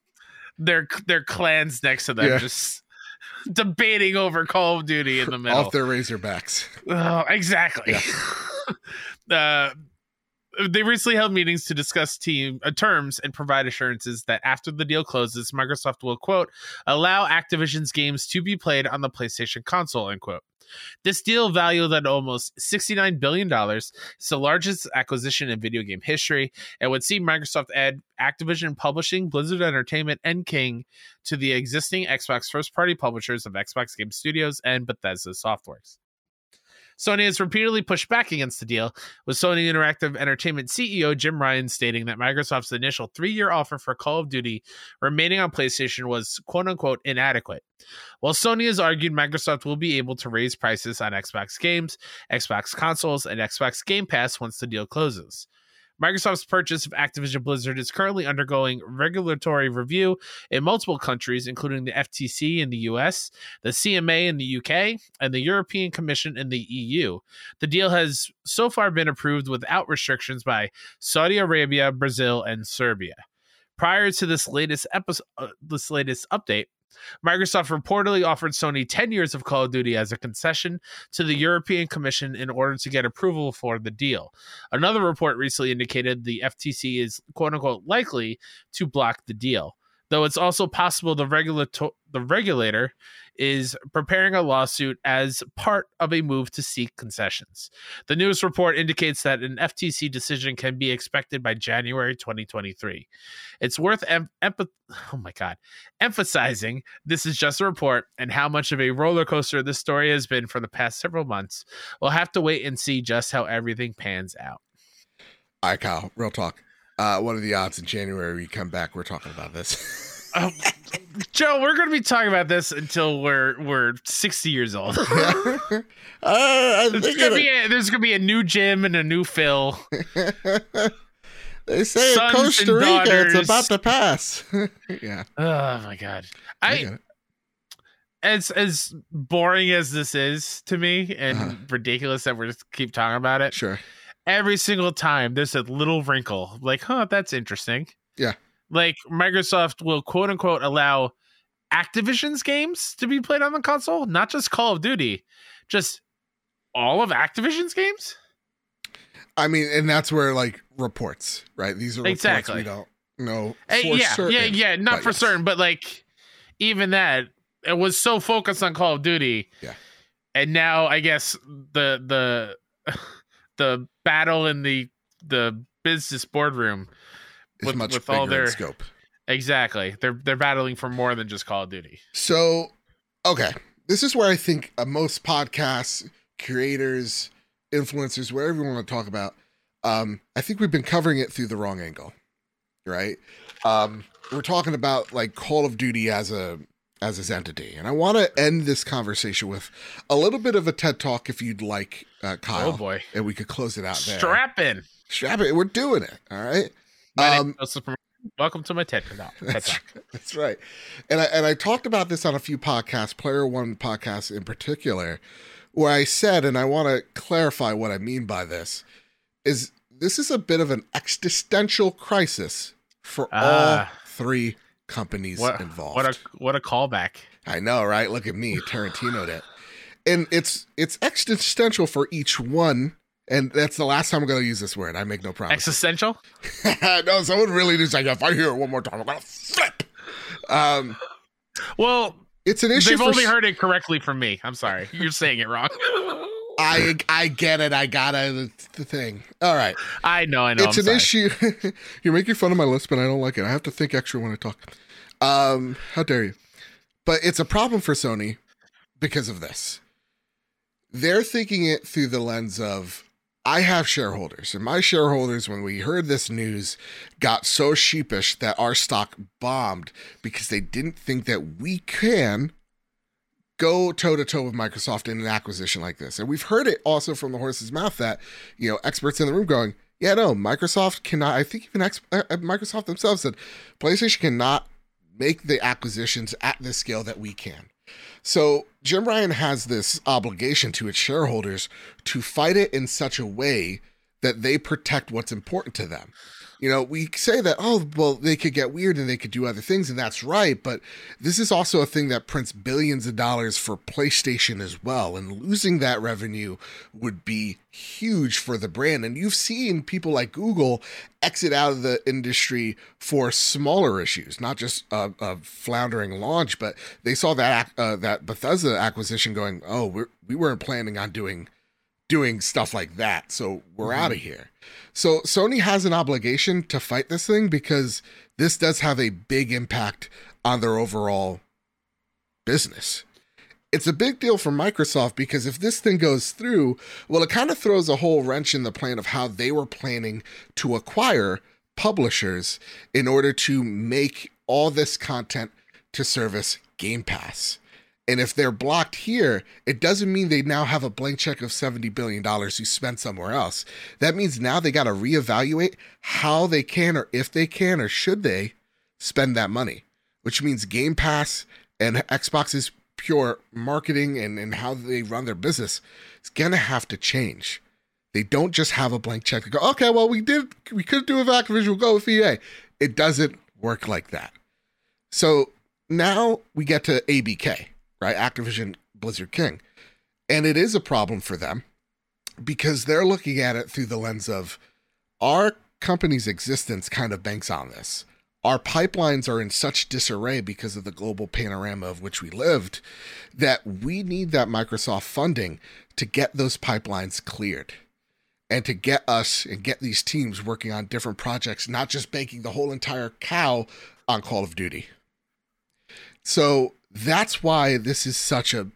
their their clans next to them, Yeah. just debating over Call of Duty in the middle? Off their Razorbacks. Oh, exactly. uh, they recently held meetings to discuss team uh, terms and provide assurances that after the deal closes, Microsoft will quote allow Activision's games to be played on the PlayStation console. End quote. This deal, valued at almost $69 billion, is the largest acquisition in video game history and would see Microsoft add Activision Publishing, Blizzard Entertainment, and King to the existing Xbox first party publishers of Xbox Game Studios and Bethesda Softworks. Sony has repeatedly pushed back against the deal, with Sony Interactive Entertainment CEO Jim Ryan stating that Microsoft's initial three year offer for Call of Duty remaining on PlayStation was quote unquote inadequate. While Sony has argued Microsoft will be able to raise prices on Xbox games, Xbox consoles, and Xbox Game Pass once the deal closes. Microsoft's purchase of Activision Blizzard is currently undergoing regulatory review in multiple countries, including the FTC in the US, the CMA in the UK, and the European Commission in the EU. The deal has so far been approved without restrictions by Saudi Arabia, Brazil, and Serbia. Prior to this latest episode, uh, this latest update, Microsoft reportedly offered Sony 10 years of Call of Duty as a concession to the European Commission in order to get approval for the deal. Another report recently indicated the FTC is quote unquote likely to block the deal, though it's also possible the regulator the regulator is preparing a lawsuit as part of a move to seek concessions. The news report indicates that an FTC decision can be expected by January 2023. It's worth em- oh my god, emphasizing this is just a report and how much of a roller coaster this story has been for the past several months. We'll have to wait and see just how everything pans out. All right, Kyle, real talk. Uh, what are the odds in January we come back? We're talking about this. Um, Joe, we're going to be talking about this until we're we're 60 years old. uh, There's think gonna, be a, there's gonna be a new Jim and a new Phil. they say in Sons Costa Rica daughters. it's about to pass. yeah, Oh my god! I I as as boring as this is to me and Uh-huh. ridiculous that we just keep talking about it. sure. Every single time there's a little wrinkle, like, huh, that's interesting. Yeah. Like Microsoft will quote unquote allow Activision's games to be played on the console, not just Call of Duty, just all of Activision's games. I mean, and that's where like reports, right? These are reports Exactly. we don't know Uh, for yeah, yeah, certain. yeah, not for yes. certain, but like even that, it was so focused on Call of Duty. Yeah. And now I guess the the the battle in the the business boardroom with- much with bigger all their- scope. exactly. They're they're battling for more than just Call of Duty. So, okay, this is where I think uh, most podcasts, creators, influencers, whatever you want to talk about, um, I think we've been covering it through the wrong angle, right? Um, we're talking about like Call of Duty as a as his entity, and I want to end this conversation with a little bit of a TED talk, if you'd like, uh, Kyle, Oh boy. and we could close it out there. Strap in. Strap it. We're doing it. All right. Um, Welcome to my TED Talk. That's, that's right. And I and I talked about this on a few podcasts, Player One podcast in particular, where I said, and I want to clarify what I mean by this, is this is a bit of an existential crisis for Ah. all three companies What, involved. what a what a callback. I know, right? Look at me, Tarantino did. And it's it's existential for each one. And that's the last time I'm going to use this word. I make no promises. Existential? no, someone really needs like if I hear it one more time, I'm gonna flip. Um, Well, it's an issue. they've for only s- heard it correctly from me. I'm sorry. You're saying it wrong. I I get it. I gotta the, the thing. All right, I know, I know. it's I'm an sorry. issue. You're making fun of my list, but I don't like it. I have to think extra when I talk. Um, how dare you? But it's a problem for Sony because of this. They're thinking it through the lens of I have shareholders, and my shareholders, when we heard this news, got so sheepish that our stock bombed because they didn't think that we can go toe to toe with Microsoft in an acquisition like this. And we've heard it also from the horse's mouth that, you know, experts in the room going, yeah, no, Microsoft cannot. I think even ex- uh, Microsoft themselves said PlayStation cannot make the acquisitions at the scale that we can. So Jim Ryan has this obligation to its shareholders to fight it in such a way that they protect what's important to them. You know, we say that, oh, well, they could get weird and they could do other things, and that's right. But this is also a thing that prints billions of dollars for PlayStation as well. And losing that revenue would be huge for the brand. And you've seen people like Google exit out of the industry for smaller issues, not just a, a floundering launch, but they saw that uh, that Bethesda acquisition going, oh, we're, we weren't planning on doing doing stuff like that. So we're mm-hmm. out of here. So Sony has an obligation to fight this thing because this does have a big impact on their overall business. It's a big deal for Microsoft because if this thing goes through, well, it kind of throws a whole wrench in the plan of how they were planning to acquire publishers in order to make all this content to service Game Pass. And if they're blocked here, it doesn't mean they now have a blank check of $70 billion you spent somewhere else. That means now they got to reevaluate how they can, or if they can, or should they spend that money, which means Game Pass and Xbox's pure marketing and, and how they run their business is going to have to change. They don't just have a blank check to go, okay, well, we did, we could do a Activision, go with EA. It doesn't work like that. So now we get to ABK right? Activision Blizzard King. And it is a problem for them because they're looking at it through the lens of our company's existence kind of banks on this. Our pipelines are in such disarray because of the global panorama of which we lived that we need that Microsoft funding to get those pipelines cleared and to get us and get these teams working on different projects, not just banking the whole entire cow on Call of Duty. So that's why this is such a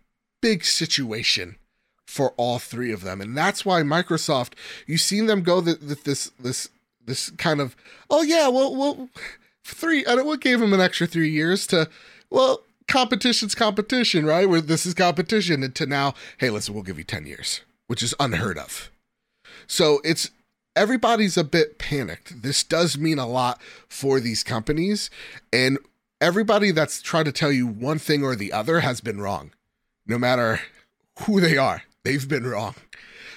big situation for all three of them. And that's why microsoft you've seen them go this this this kind of oh yeah well well three i don't what gave them an extra three years to well competition's competition right? Where this is competition. And to now hey listen we'll give you 10 years which is unheard of. So it's everybody's a bit panicked. This does mean a lot for these companies. And everybody that's tried to tell you one thing or the other has been wrong. No matter who they are, they've been wrong.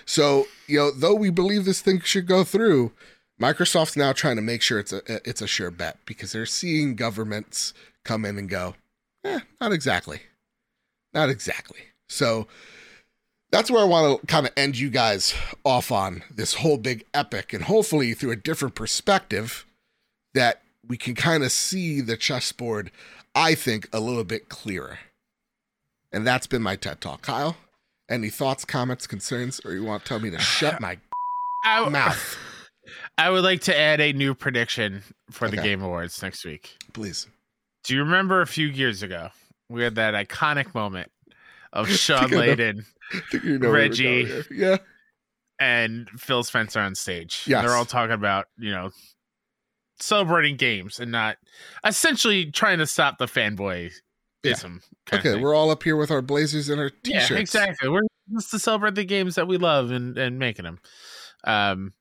So, you know, though we believe this thing should go through, Microsoft's now trying to make sure it's a it's a sure bet because they're seeing governments come in and go, eh, not exactly. Not exactly. So that's where I want to kind of end you guys off on this whole big epic and hopefully through a different perspective that we can kind of see the chessboard, I think, a little bit clearer. And that's been my TED Talk. Kyle, any thoughts, comments, concerns, or you want to tell me to shut my I, mouth? I would like to add a new prediction for okay. the Game Awards next week. Please. Do you remember a few years ago we had that iconic moment of Shawn Layden, you know Reggie, yeah, and Phil Spencer on stage? Yeah, they're all talking about you know celebrating games and not essentially trying to stop the fanboy yeah. Okay, we're all up here with our blazers and our t-shirts. Yeah, exactly. We're just to celebrate the games that we love and and making them. Um,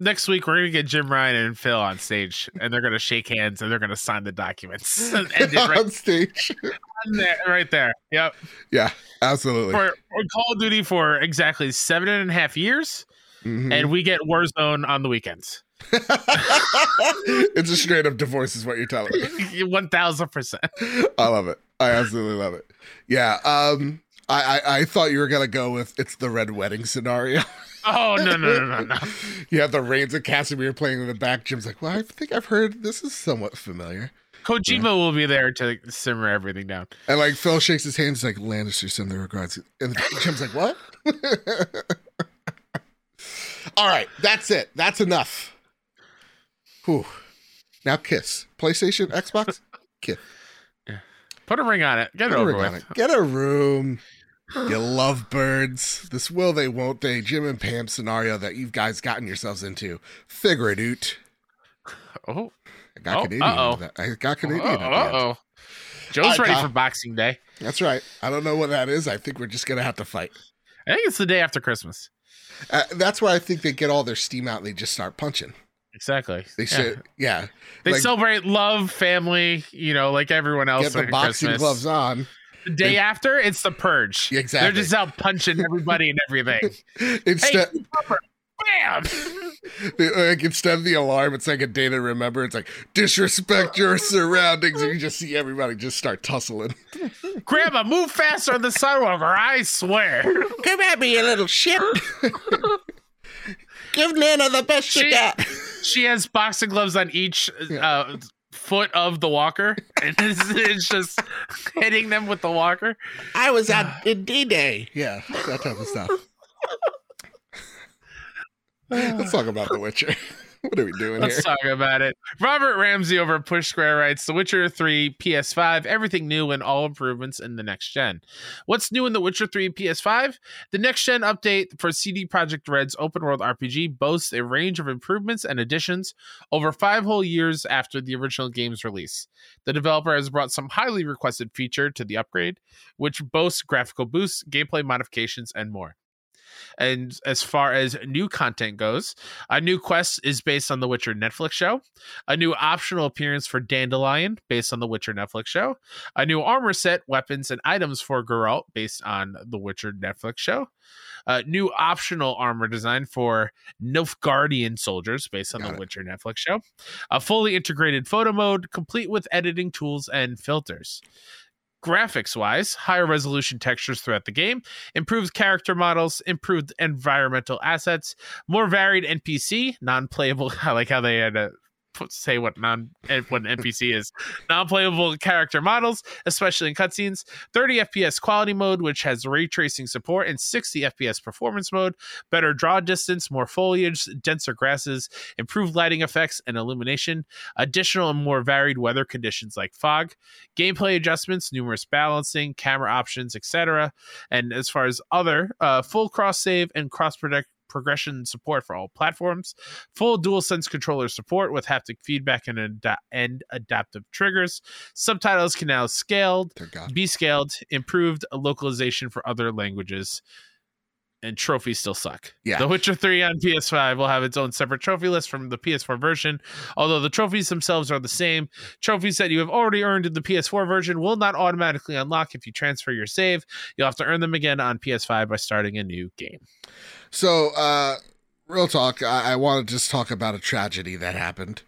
next week we're gonna get Jim Ryan and Phil on stage, and they're gonna shake hands and they're gonna sign the documents and right, on stage, on there, right there. Yep. Yeah, absolutely. For, for Call of Duty for exactly seven and a half years, mm-hmm. and we get Warzone on the weekends. it's a straight up divorce, is what you're telling me. One thousand percent. I love it. I absolutely love it. Yeah. Um. I, I, I thought you were gonna go with it's the red wedding scenario. Oh no no no no no! you have the Rains of Castamere playing in the back. Jim's like, well, I think I've heard this is somewhat familiar. Kojima yeah. will be there to simmer everything down. And like Phil shakes his hands like Lannister send their regards, and Jim's like, what? All right, that's it. That's enough. Whew. Now kiss. PlayStation, Xbox, kiss. Yeah. Put a ring on it. Get Put it over with. It. Get a room. You love birds. This will they, won't they, Jim and Pam scenario that you guys gotten yourselves into. Figure it out. Oh, I got Oh, Canadian. uh-oh. that. I got Canadian. uh at the end. oh. Joe's Alright, ready for Boxing Day. That's right. I don't know what that is. I think we're just gonna have to fight. I think it's the day after Christmas. Uh, that's why I think they get all their steam out and they just start punching. Exactly. They Yeah. should, yeah. They like- celebrate love, family, you know, like everyone else. Get the boxing Christmas. gloves on. The day after, it's the purge. Exactly. They're just out punching everybody and everything. Instead, hey, Pupper, bam! like instead of the alarm, it's like a day to remember. It's like disrespect your surroundings, and you just see everybody just start tussling. Grandma, move faster on the sidewalk, or I swear. Come at me, you little shit. Give Nana the best She- She has boxing gloves on each uh, foot of the walker, and it's, it's just hitting them with the walker. I was at D Day. Yeah, that type of stuff. Let's talk about The Witcher. What are we doing Let's here? talk about it. Robert Ramsey over Push Square writes The Witcher 3 PS5, everything new and all improvements in the next gen. What's new in The Witcher 3 PS5? The next gen update for CD Projekt Red's open world RPG boasts a range of improvements and additions over five whole years after the original game's release. The developer has brought some highly requested feature to the upgrade, which boasts graphical boosts, gameplay modifications, and more. And as far as new content goes, a new quest is based on the Witcher Netflix show. A new optional appearance for Dandelion, based on the Witcher Netflix show. A new armor set, weapons, and items for Geralt, based on the Witcher Netflix show. A new optional armor design for Nilfgaardian soldiers, based on Got the it. Witcher Netflix show. A fully integrated photo mode, complete with editing tools and filters. Graphics wise, higher resolution textures throughout the game, improved character models, improved environmental assets, more varied NPC, non-playable. I like how they had to say what non eh, what an NPC is. Non-playable character models, especially in cutscenes. 30 FPS quality mode, which has ray tracing support, and 60 FPS performance mode. Better draw distance, more foliage, denser grasses, improved lighting effects and illumination. Additional and more varied weather conditions like fog. Gameplay adjustments, numerous balancing, camera options, etc. And as far as other, uh, full cross save and cross protect progression support for all platforms, full DualSense controller support with haptic feedback and, ada- and adaptive triggers. Subtitles can now scaled, be scaled, improved localization for other languages. And trophies still suck. Yeah. The Witcher 3 on PS5 will have its own separate trophy list from the PS4 version, although the trophies themselves are the same. Trophies that you have already earned in the PS4 version will not automatically unlock if you transfer your save. You'll have to earn them again on PS5 by starting a new game. So, uh, real talk. I, I want to just talk about a tragedy that happened.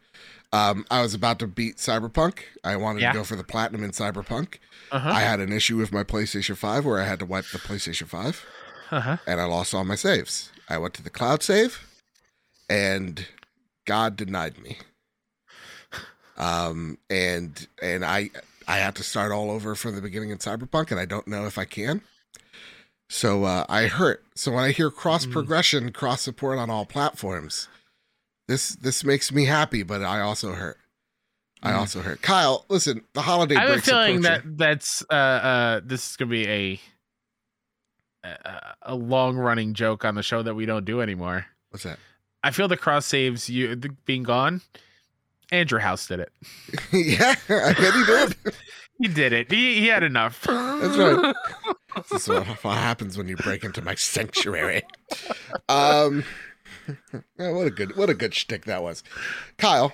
Um, I was about to beat Cyberpunk. I wanted Yeah. to go for the platinum in Cyberpunk. Uh-huh. I had an issue with my PlayStation 5 where I had to wipe the PlayStation 5 Uh-huh. and I lost all my saves. I went to the cloud save and God denied me. Um and and I I had to start all over from the beginning in Cyberpunk and I don't know if I can. So uh I hurt. So when I hear cross progression, cross support on all platforms, this this makes me happy, but I also hurt. I Mm. also hurt. Kyle, listen, the holiday I have a feeling approaching. that that's uh uh this is gonna be a a, a long running joke on the show that we don't do anymore. What's that? I feel the cross saves you the, being gone. Andrew House did it. yeah, I bet he did. He did it. He, he had enough. That's right. This is what, what happens when you break into my sanctuary. Um, yeah, what a good, what a good shtick that was, Kyle.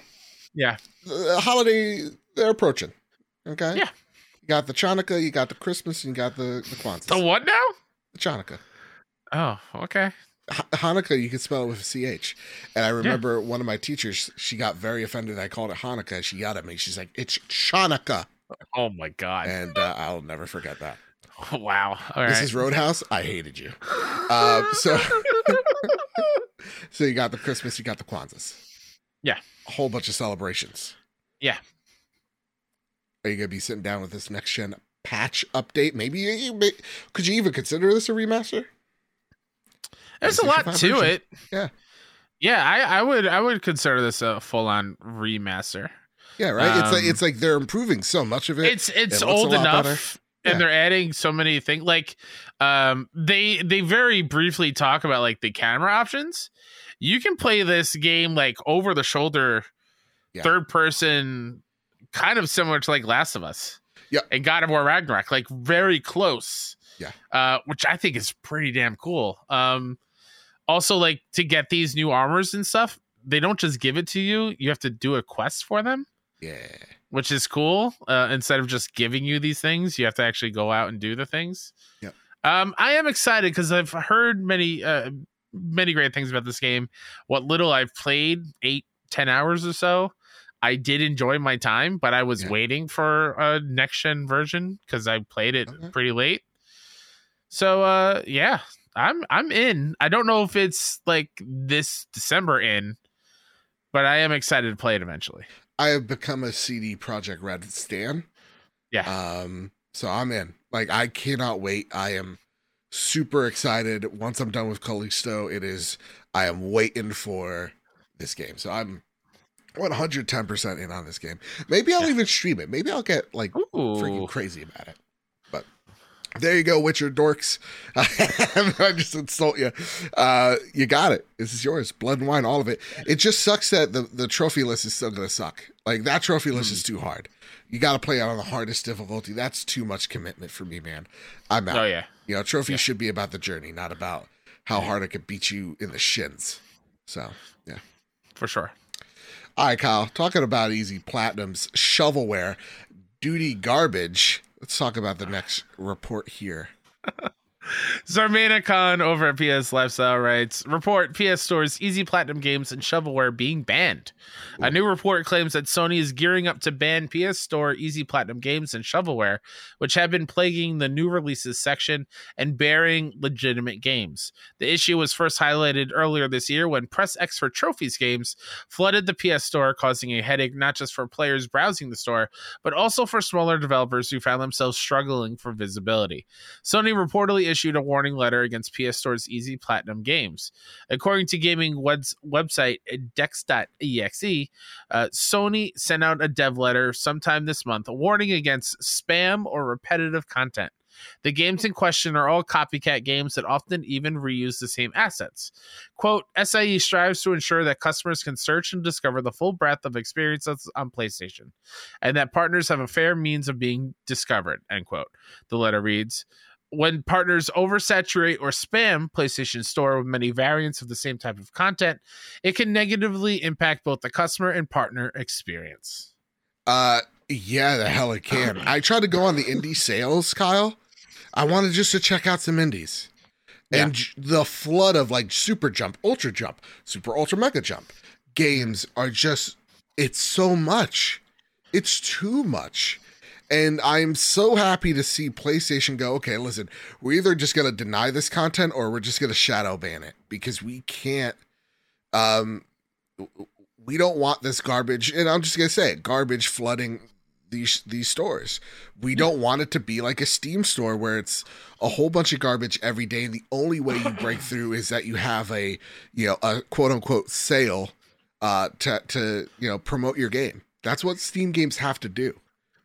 Yeah. The holiday they're approaching. Okay. Yeah. You got the Chanukah, you got the Christmas, and you got the the Kwanzaa. The what now? The Chanukah. Oh, okay. Ha- Hanukkah, you can spell it with a CH. And I remember one of my teachers, she got very offended. I called it Hanukkah. She yelled at me. She's like, "It's Chanukah," Oh my god. and uh, I'll never forget that. wow. All this right. is Roadhouse. I hated you. Um, so, so you got the Christmas, you got the Kwanzaa. Yeah. a whole bunch of celebrations. Yeah. Are you gonna be sitting down with this next gen patch update? Maybe could you even consider this a remaster? There's a lot to version. it. Yeah. Yeah, I, I would I would consider this a full on remaster. Yeah, right. it's like Um, it's like they're improving so much of it. It's it's it old enough. and they're adding so many things like um they they very briefly talk about like the camera options you can play this game like over the shoulder Yeah. third person kind of similar to like last of us Yeah. and god of war ragnarok like very close Yeah. uh which i think is pretty damn cool um also like to get these new armors and stuff they don't just give it to you you have to do a quest for them Yeah. which is cool. Uh, instead of just giving you these things, you have to actually go out and do the things. Yep. Um, I am excited because I've heard many, uh, many great things about this game. What little I've played, eight, ten hours or so, I did enjoy my time, but I was Yeah. waiting for a next gen version because I played it Okay. pretty late. So, uh, yeah, I'm I'm in. I don't know if it's like this December in, but I am excited to play it eventually. I have become a CD Projekt Red stan. Yeah. Um, so I'm in. Like I cannot wait. I am super excited. Once I'm done with Callisto, it is I am waiting for this game. So I'm 110% in on this game. Maybe I'll even stream it. Maybe I'll get like Ooh. freaking crazy about it. But there you go, Witcher dorks. I just insult you. Uh, you got it. This is yours. Blood and wine, all of it. It just sucks that the, the trophy list is still going to suck. Like that trophy list is too hard. You got to play out on the hardest difficulty. That's too much commitment for me, man. I'm out. Oh yeah. You know, trophies Yeah. should be about the journey, not about how hard I could beat you in the shins. So, yeah. for sure. All right, Kyle. Talking about easy platinums, shovelware, duty garbage. Let's talk about the next report here. Zarmena Khan over at PS Lifestyle writes Report PS Store's Easy Platinum games and shovelware being banned. A new report claims that Sony is gearing up to ban PS Store Easy Platinum games and shovelware, which have been plaguing the new releases section and bearing legitimate games. The issue was first highlighted earlier this year when Press X for Trophies games flooded the PS Store, causing a headache not just for players browsing the store, but also for smaller developers who found themselves struggling for visibility. Sony reportedly issued a warning letter against PS Store's Easy Platinum games. According to gaming web's website dex.exe, uh, Sony sent out a dev letter sometime this month warning against spam or repetitive content. The games in question are all copycat games that often even reuse the same assets. Quote, SIE strives to ensure that customers can search and discover the full breadth of experiences on PlayStation, and that partners have a fair means of being discovered, end quote. The letter reads, when partners oversaturate or spam PlayStation Store with many variants of the same type of content, it can negatively impact both the customer and partner experience. Uh, yeah, the hell it can. I tried to go on the indie sales, Kyle. I wanted just to check out some indies. And j- the flood of like Super Jump, Ultra Jump, Super Ultra Mega Jump games are just, it's so much. It's too much. And I'm so happy to see PlayStation go, okay, listen, we're either just going to deny this content or we're just going to shadow ban it because we can't, um, we don't want this garbage. And I'm just going to say it garbage flooding these these stores. We don't want it to be like a Steam store where it's a whole bunch of garbage every day and the only way you break through is that you have a you know a quote unquote sale uh to to you know promote your game. That's what Steam games have to do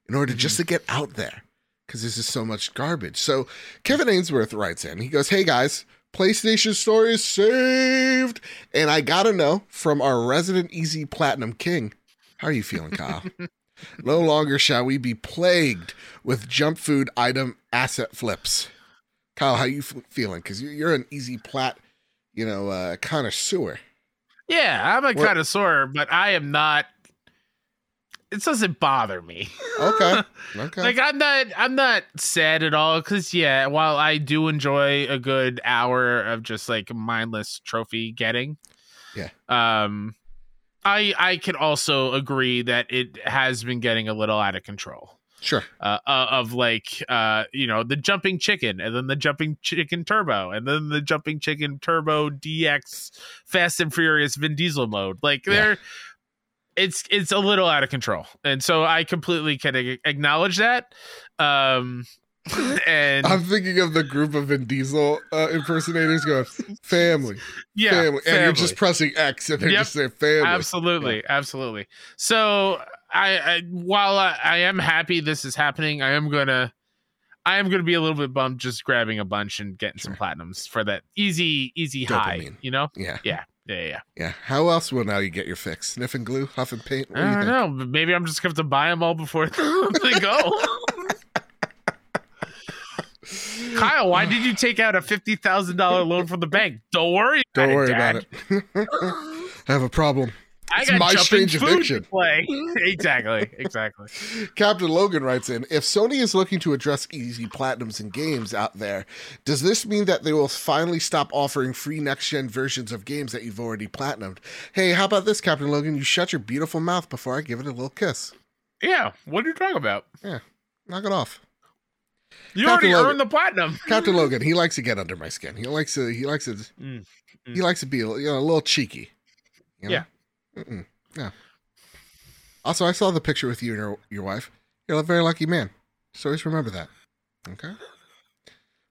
in order to just to get out there because this is so much garbage. So Kevin Ainsworth writes in. He goes, "Hey guys, PlayStation Store is saved, and I gotta know from our resident Easy Platinum King, how are you feeling, Kyle? no longer shall we be plagued with jump food item asset flips. Kyle, how you f- feeling? Because you're an Easy Plat, you know, uh, connoisseur. Yeah, I'm a What- connoisseur, but I am not. It doesn't bother me. Okay, okay, like I'm not I'm not sad at all because yeah, while I do enjoy a good hour of just like mindless trophy getting, Yeah. Um, I I can also agree that it has been getting a little out of control. sure. Uh, uh, of like uh you know the jumping chicken and then the jumping chicken turbo and then the jumping chicken turbo DX Fast and Furious Vin Diesel mode like Yeah. they're it's it's a little out of control and so I completely can acknowledge that um and I'm thinking of the group of Vin Diesel uh, impersonators going, family, yeah family. And you're just pressing X and they're Yep. just saying family. absolutely absolutely so I, I while I, I am happy this is happening I am gonna I am going to be a little bit bummed just grabbing a bunch and getting some platinums for that easy, easy high. You know? Yeah. Yeah, yeah, yeah. Yeah. How else will now you get your fix? Sniffing glue, huffing paint? What do I you don't know. Maybe I'm just going to have to buy them all before they go. Kyle, why did you take out a fifty thousand dollar loan from the bank? Don't worry. Don't worry Dad. about it. I have a problem. I got my strange addiction. play. exactly, exactly. Captain Logan writes in If Sony is looking to address easy platinums in games out there, does this mean that they will finally stop offering free next gen versions of games that you've already platinumed? Hey, how about this, Captain Logan? You shut your beautiful mouth before I give it a little kiss. Yeah, what are you talking about? Yeah, knock it off. You Captain already Logan. earned the platinum. Captain Logan, he likes to get under my skin. He likes to he likes to Mm, he likes to be you know, a little cheeky. You know? Yeah. Mm-mm. Yeah. Also, I saw the picture with you and your, your wife. You're a very lucky man. So always remember that. Okay.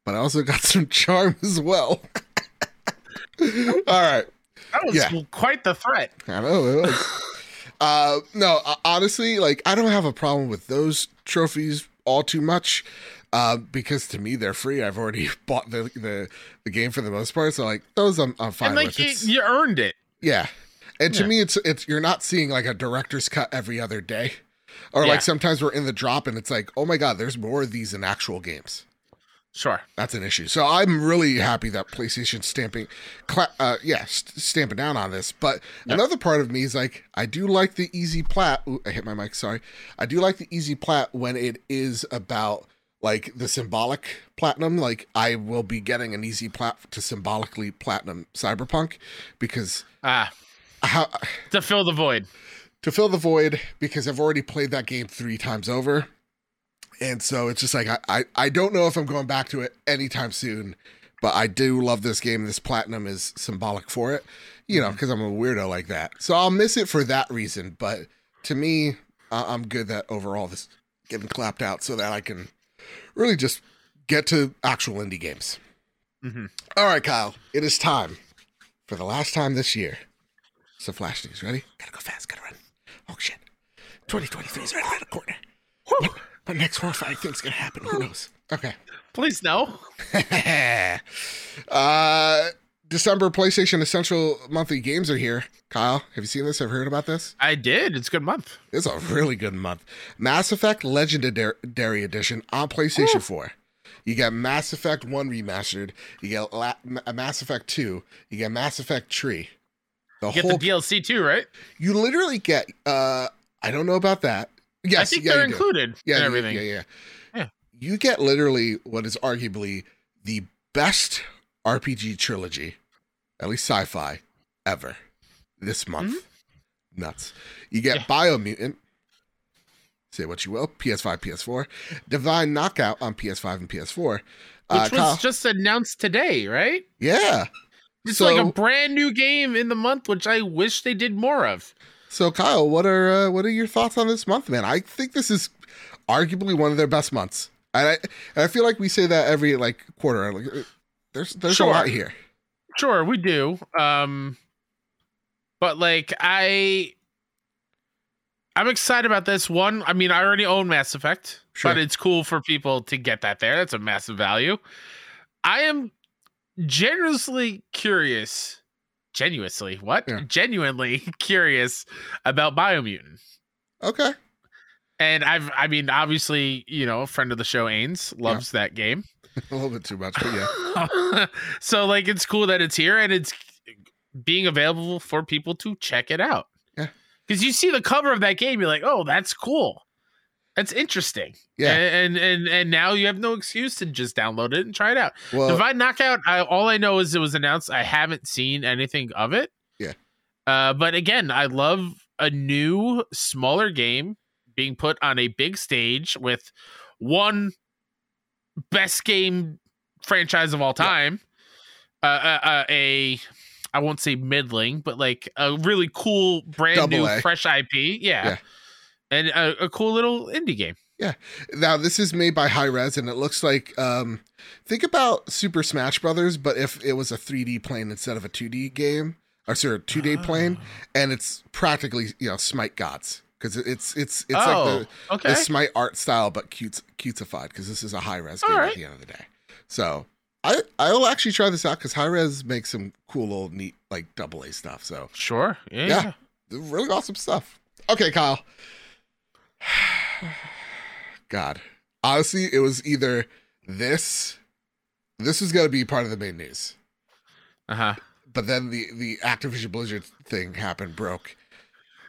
But I also got some charm as well. All right. That was Yeah. quite the threat. I know it was. uh, no, uh, honestly, like I don't have a problem with those trophies all too much, uh, because to me they're free. I've already bought the the, the game for the most part, so like those I'm, I'm fine and like with. you, you earned it. yeah, and to Yeah. me it's it's you're not seeing like a director's cut every other day, or Yeah. like sometimes we're in the drop and it's like oh my god, there's more of these in actual games. Sure. That's an issue. So I'm really happy that PlayStation stamping, cla- uh, yeah, st- stamping down on this. But Yep. another part of me is like, I do like the easy plat. Ooh, I hit my mic. Sorry. I do like the easy plat when it is about like the symbolic platinum. Like I will be getting an easy plat to symbolically platinum Cyberpunk because Ah, how to fill the void. to fill the void because I've already played that game three times over. And so it's just like I, I, I don't know if I'm going back to it anytime soon, but I do love this game. This platinum is symbolic for it, you know, because I'm a weirdo like that. So I'll miss it for that reason. But to me, I'm good that overall this getting clapped out so that I can really just get to actual indie games. Mhm. All right, Kyle, it is time for the last time this year. So flash news, ready? Gotta go fast, gotta run. Oh shit. 2023 is right around the corner. But next horrifying thing's gonna happen. Who knows? Okay. Please no. uh December PlayStation Essential monthly games are here. Kyle, have you seen this? Have you heard about this? I did. It's a good month. It's a really good month. Mass Effect Legendary Edition on PlayStation 4. You get Mass Effect 1 remastered. You get La- Ma- Mass Effect 2. You get Mass Effect Tree. The You get whole the DLC too, right? you literally get uh I don't know about that. Yes, I think yeah, they're included Yeah, and you- everything. Yeah, yeah. Yeah. You get literally what is arguably the best RPG trilogy, at least sci-fi, ever this month. Nuts. You get Mm-hmm. Yeah. Biomutant. Say what you will. PS5, PS4. Divine Knockout on PS5 and PS4. Which Uh, was Kyle- just announced today, right? yeah. It's So- like a brand new game in the month, which I wish they did more of. So Kyle, what are uh, what are your thoughts on this month, man? I think this is arguably one of their best months. And I, and I feel like we say that every like quarter. Like, uh, there's there's Sure. a lot here. Sure, we do. Um but like I I'm excited about this one. I mean, I already own Mass Effect, Sure. but it's cool for people to get that there. That's a massive value. I am generously curious, genuinely, what? Yeah. Genuinely curious about Biomutant. Okay. And I've I mean, obviously, you know, a friend of the show Ains loves that game. A little bit too much, but yeah. so like it's cool that it's here and it's being available for people to check it out. Yeah. Because you see the cover of that game, you're like, oh, that's cool. That's interesting. Yeah. And and and now you have no excuse to just download it and try it out. Well, Divine Knockout, I, all I know is it was announced. I haven't seen anything of it. Yeah. Uh, but again, I love a new, smaller game being put on a big stage with one best game franchise of all time. Uh, uh, uh, a, I won't say middling, but like a really cool, brand Double new, A. fresh IP. Yeah. Yeah. And a, a cool little indie game. Yeah. Now this is made by Hi-Rez, and it looks like um, think about Super Smash Brothers, but if it was a 3D plane instead of a 2D game, or sorry, a 2D plane, and it's practically you know Smite Gods because it's it's it's oh, like the, okay. the Smite art style, but cute cutesified because this is a Hi-Rez game All at the end of the day. So I I'll actually try this out because Hi-Rez makes some cool little neat like double A stuff. So Sure. Yeah. Yeah. really awesome stuff. Okay, Kyle. God, honestly, it was either this. This was gonna be part of the main news, Uh huh. but then the the Activision Blizzard thing happened, broke,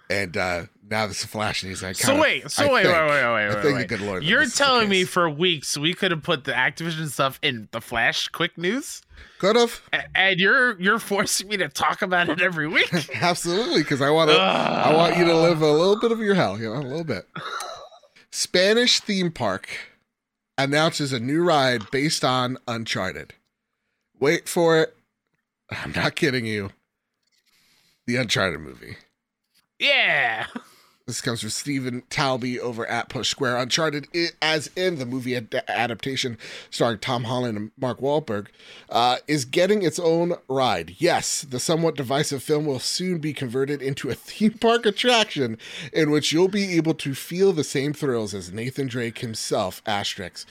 and uh now this is Flash news. I So wait. So I wait, think- wait. Wait. Wait. I Wait. think Wait. the good Lord. You're this is the telling me for weeks we could have put the Activision stuff in the Flash quick news, could have and you're you're forcing me to talk about it every week. absolutely because I want to. I want you to live a little bit of your hell, you know, a little bit. Spanish theme park announces a new ride based on Uncharted. Wait for it. I'm not kidding you. The Uncharted movie. Yeah. This comes from Stephen Tailby over at Push Square. Uncharted, as in the movie ad- adaptation starring Tom Holland and Mark Wahlberg, uh, is getting its own ride. Yes, the somewhat divisive film will soon be converted into a theme park attraction in which you'll be able to feel the same thrills as Nathan Drake himself, Asterix.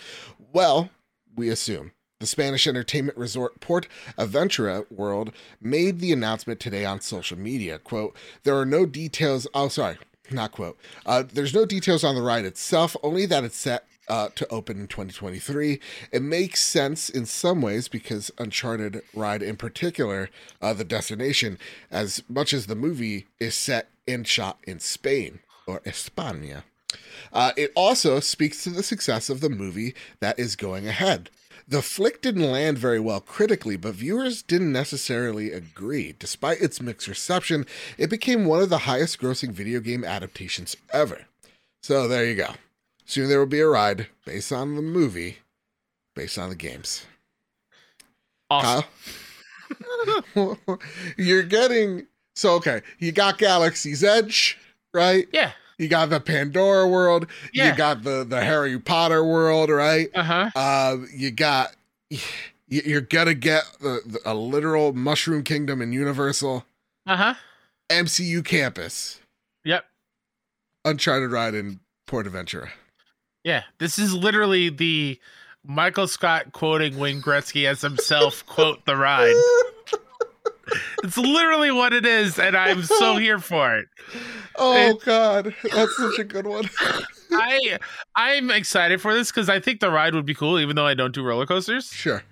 Well, we assume. The Spanish entertainment resort Port Aventura World made the announcement today on social media. Quote, there are no details. Oh, sorry, not quote. Uh, there's no details on the ride itself, only that it's set uh, to open in 2023. It makes sense in some ways because Uncharted ride in particular, uh, the destination, as much as the movie is set and shot in Spain or España. Uh, it also speaks to the success of the movie that is going ahead. The flick didn't land very well critically, but viewers didn't necessarily agree. Despite its mixed reception, it became one of the highest grossing video game adaptations ever. So there you go. Soon there will be a ride based on the movie, based on the games. Awesome. Kyle? You're getting. So, okay, you got Galaxy's Edge, right? Yeah. You got the Pandora world. Yeah. You got the the Harry Potter world, right? Uh huh. Uh, you got you're gonna get the, the, a literal Mushroom Kingdom in Universal Uh huh. MCU campus, Yep. Uncharted ride in PortAventura. Yeah. This is literally the Michael Scott quoting Wayne Gretzky as himself quote the ride. It's literally what it is, and I'm so here for it. Oh God, that's such a good one. I I'm excited for this because I think the ride would be cool, even though I don't do roller coasters. Sure.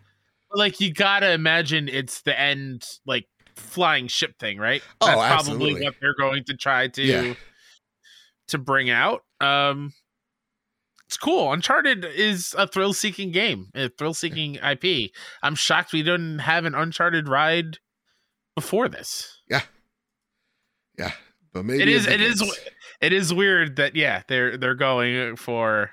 Like you gotta imagine it's the end like flying ship thing, right? Oh, That's absolutely. probably what they're going to try to Yeah. to bring out. Um it's cool. Uncharted is a thrill seeking game, a thrill seeking IP. I'm shocked we didn't have an Uncharted ride before this. Yeah, yeah, but maybe It is it is it is weird that yeah, they're they're going for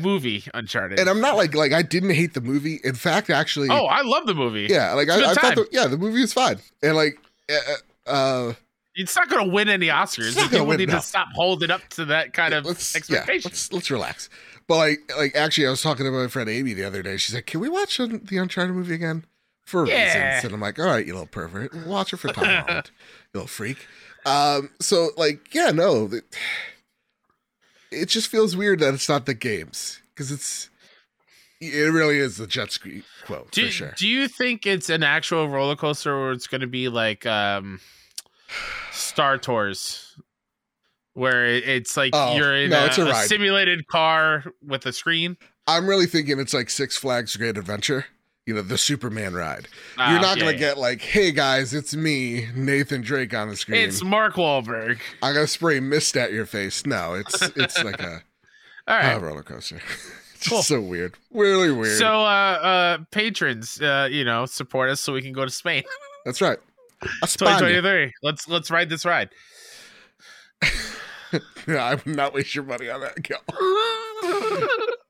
movie Uncharted. And I'm not like like I didn't hate the movie. In fact, actually, Oh, I love the movie. yeah, like I, I, thought, the, yeah, the movie was fine, and like, uh, uh, It's not going to win any Oscars. It's not People win, need no. to stop holding up to that kind of let's yeah, expectation. let's let's relax. But like like actually, I was talking to my friend Amy the other day. She's like, "Can we watch the Uncharted movie again?" For Yeah. reasons, and I'm like, "All right, you little pervert, watch it for Tom Holland, you little freak." Um, so like, yeah, no, it, it just feels weird that it's not the games because it's it really is the jet ski quote do, for sure. do you think it's an actual roller coaster or it's going to be like um, Star Tours? Where it's like Oh, you're in no, a, a a simulated car with a screen. I'm really thinking it's like Six Flags Great Adventure. You know, the Superman ride. Ah, You're not yeah, gonna yeah. get like, "Hey guys, it's me, Nathan Drake on the screen." It's Mark Wahlberg. I'm gonna spray mist at your face. No, it's it's like a, All right. a roller coaster. it's Cool. just so weird, really weird. So, uh, uh, patrons, uh, you know, support us so we can go to Spain. That's right. España. 2023. Let's let's ride this ride. I would not waste your money on that. Go.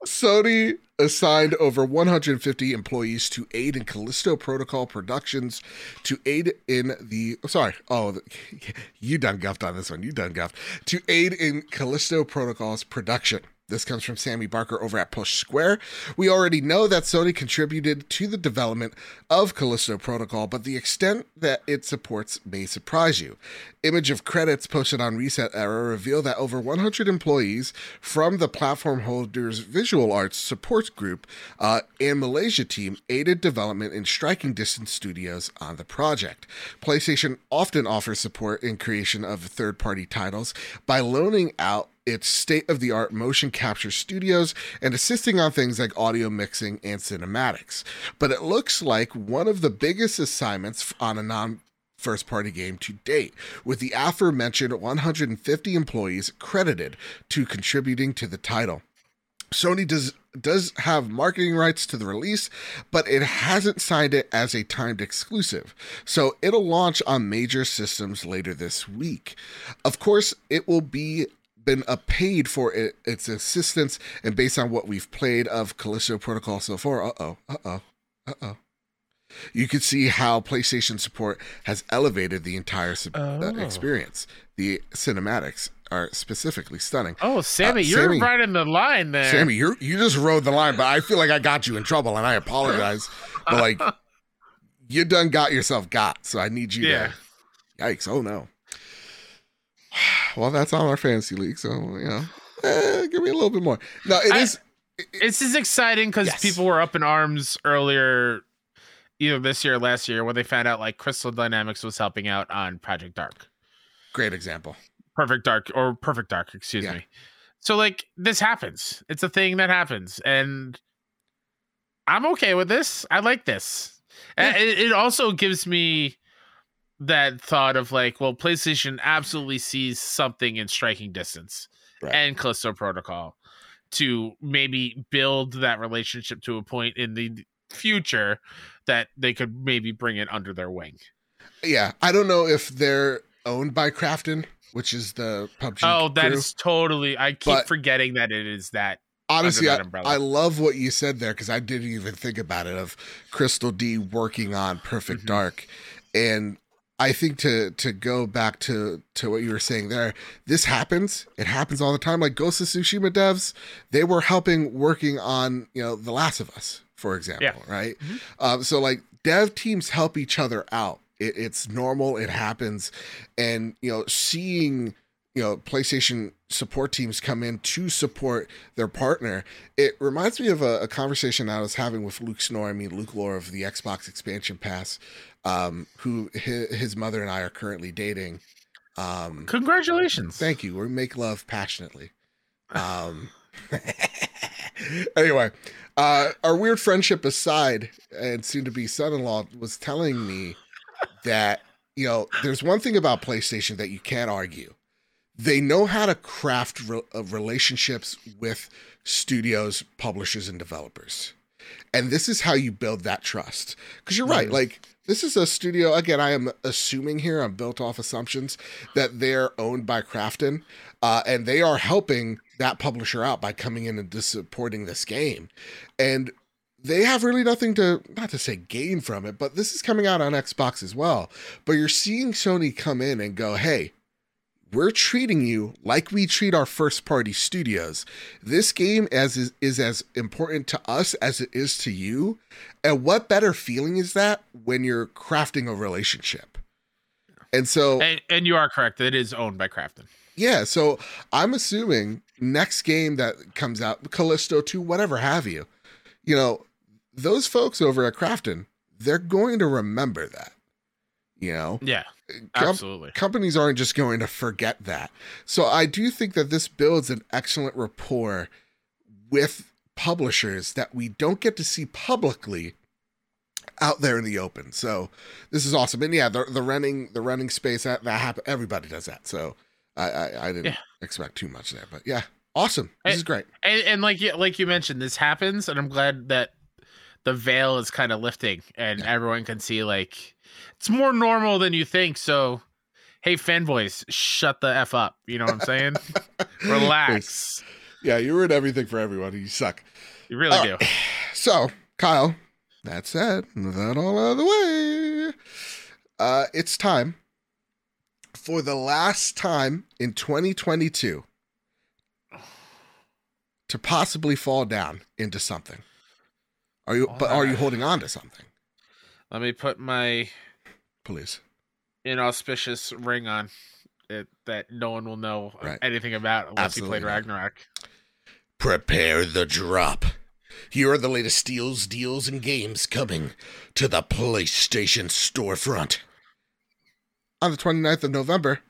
Sony assigned over 150 employees to aid in Callisto Protocol productions to aid in the sorry oh you done guffed on this one you done guffed to aid in Callisto Protocol's production This comes from Sammy Barker over at Push Square. We already know that Sony contributed to the development of Callisto Protocol, but the extent that it supports may surprise you. Image of credits posted on ResetEra reveal that over 100 employees from the platform holders Visual Arts support group uh, and Malaysia team aided development in striking distance studios on the project. PlayStation often offers support in creation of third party titles by loaning out its state of the art motion capture studios and assisting on things like audio mixing and cinematics. But it looks like one of the biggest assignments on a non first party game to date, with the aforementioned 150 employees credited to contributing to the title. Sony does does have marketing rights to the release, but it hasn't signed it as a timed exclusive. So it'll launch on major systems later this week. Of course, it will be been uh, paid for it, its assistance, and based on what we've played of Callisto Protocol so far, uh oh, uh oh, uh oh. You can see how PlayStation support has elevated the entire sub- uh, Oh. experience. The cinematics are specifically stunning. Oh, Sammy, Uh, you're Sammy- right in the line there. Sammy, you you just rode the line, but I feel like I got you in trouble, and I apologize. but like, you done got yourself got, so I need you Yeah. to. Yikes! Oh no. Well, that's on our fantasy league, so you know, eh, give me a little bit more. No, it I- is. This is exciting because Yes. people were up in arms earlier, either this year or last year, when they found out like Crystal Dynamics was helping out on Project Dark, Great example. Perfect Dark, or Perfect Dark, excuse Yeah. me. So like this happens. It's a thing that happens, and I'm okay with this. I like this. And it, it also gives me that thought of like, well, PlayStation absolutely sees something in striking distance Right. and Callisto Protocol to maybe build that relationship to a point in the future that they could maybe bring it under their wing. Yeah, I don't know if they're owned by Krafton, which is the PUBG. oh, that crew. is totally. I keep forgetting that it is that. honestly, under I, umbrella. I love what you said there because I didn't even think about it of Crystal D working on Perfect Mhm. Dark, and I think to to go back to to what you were saying there, this happens. It happens all the time. Like Ghost of Tsushima devs, they were helping working on you know The Last of Us, for example, right? Mhm. Um, so like dev teams help each other out. It, it's normal. It happens, and you know seeing you know PlayStation support teams come in to support their partner. It reminds me of a, a conversation I was having with Luke Snore. I mean Luke Lore of the Xbox Expansion Pass, um, who his, his mother and I are currently dating. Um, Congratulations. Thank you. We make love passionately. Um, anyway, uh, our weird friendship aside, and soon to be son in law was telling me that, you know, there's one thing about PlayStation that you can't argue. They know how to craft re- uh, relationships with studios, publishers, and developers. And this is how you build that trust. Because you're right. Mhm. Like, this is a studio, again, I am assuming here, I'm built off assumptions that they're owned by Krafton, uh, and they are helping that publisher out by coming in and supporting this game. And they have really nothing to, not to say gain from it, but this is coming out on Xbox as well. But you're seeing Sony come in and go, hey, we're treating you like we treat our first party studios. This game as is, is as important to us as it is to you. And what better feeling is that when you're crafting a relationship? And so And, and you are correct. It is owned by Krafton. yeah, so I'm assuming next game that comes out, Callisto 2, whatever have you, you know, those folks over at Krafton, they're going to remember that. You know, Yeah, Com- absolutely. companies aren't just going to forget that. So I do think that this builds an excellent rapport with publishers that we don't get to see publicly out there in the open. So this is awesome. And yeah, the the running the running space that that happen everybody does that. So I I, I didn't Yeah. expect too much there, but yeah, awesome. This Hey, is great. And, and like you, like you mentioned, this happens, and I'm glad that the veil is kind of lifting, and Yeah. everyone can see like it's more normal than you think. So, hey, fanboys, shut the f up. You know what I'm saying? Relax. Yeah, you ruined everything for everyone. You suck. You really All do. So, Kyle, that said, with that all out of the way, uh, it's time for the last time in 2022. to possibly fall down into something. Are you? But are you holding on to something? Let me put my Please. inauspicious ring on it that no one will know Right. anything about unless Absolutely you played Ragnarok. Prepare the drop. Here are the latest deals, deals, and games coming to the PlayStation storefront. On the 29th of November,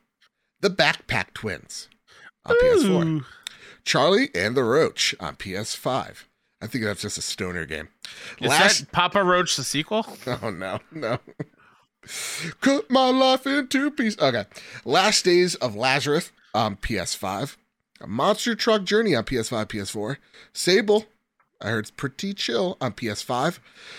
the Backpack Twins on PS4. Charlie and the Roach on PS5. I think that's just a stoner game. Is Last that Papa Roach the sequel? Oh no, no. Cut my life into pieces. Okay. Last Days of Lazarus on PS5. A Monster Truck Journey on PS5, PS4. Sable, I heard it's pretty chill on PS5.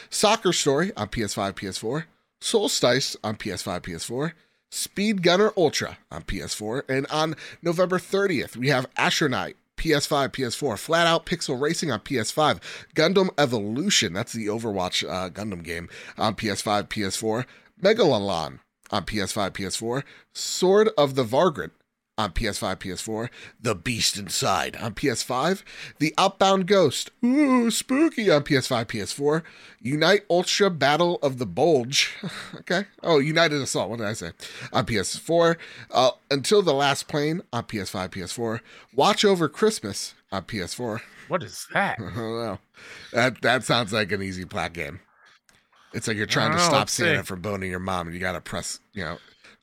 Soccer Story on PS5, PS4. Solstice on PS5, PS4. Speed Gunner Ultra on PS4. And on November 30th, we have Astronaut. PS5, PS4, Flat Out Pixel Racing on PS5, Gundam Evolution, that's the Overwatch uh, Gundam game on PS5, PS4, Megalolon on PS5, PS4, Sword of the Vagrant on PS5, PS4, The Beast Inside on PS5, The Outbound Ghost, ooh, spooky on PS5, PS4, Unite Ultra Battle of the Bulge, okay, oh, United Assault, what did I say, on PS4, uh, Until the Last Plane on PS5, PS4, Watch Over Christmas on PS4, What is that? I don't know. That that sounds like an easy plat game. It's like you're trying to know, stop Santa see. from boning your mom, and you got to press, you know,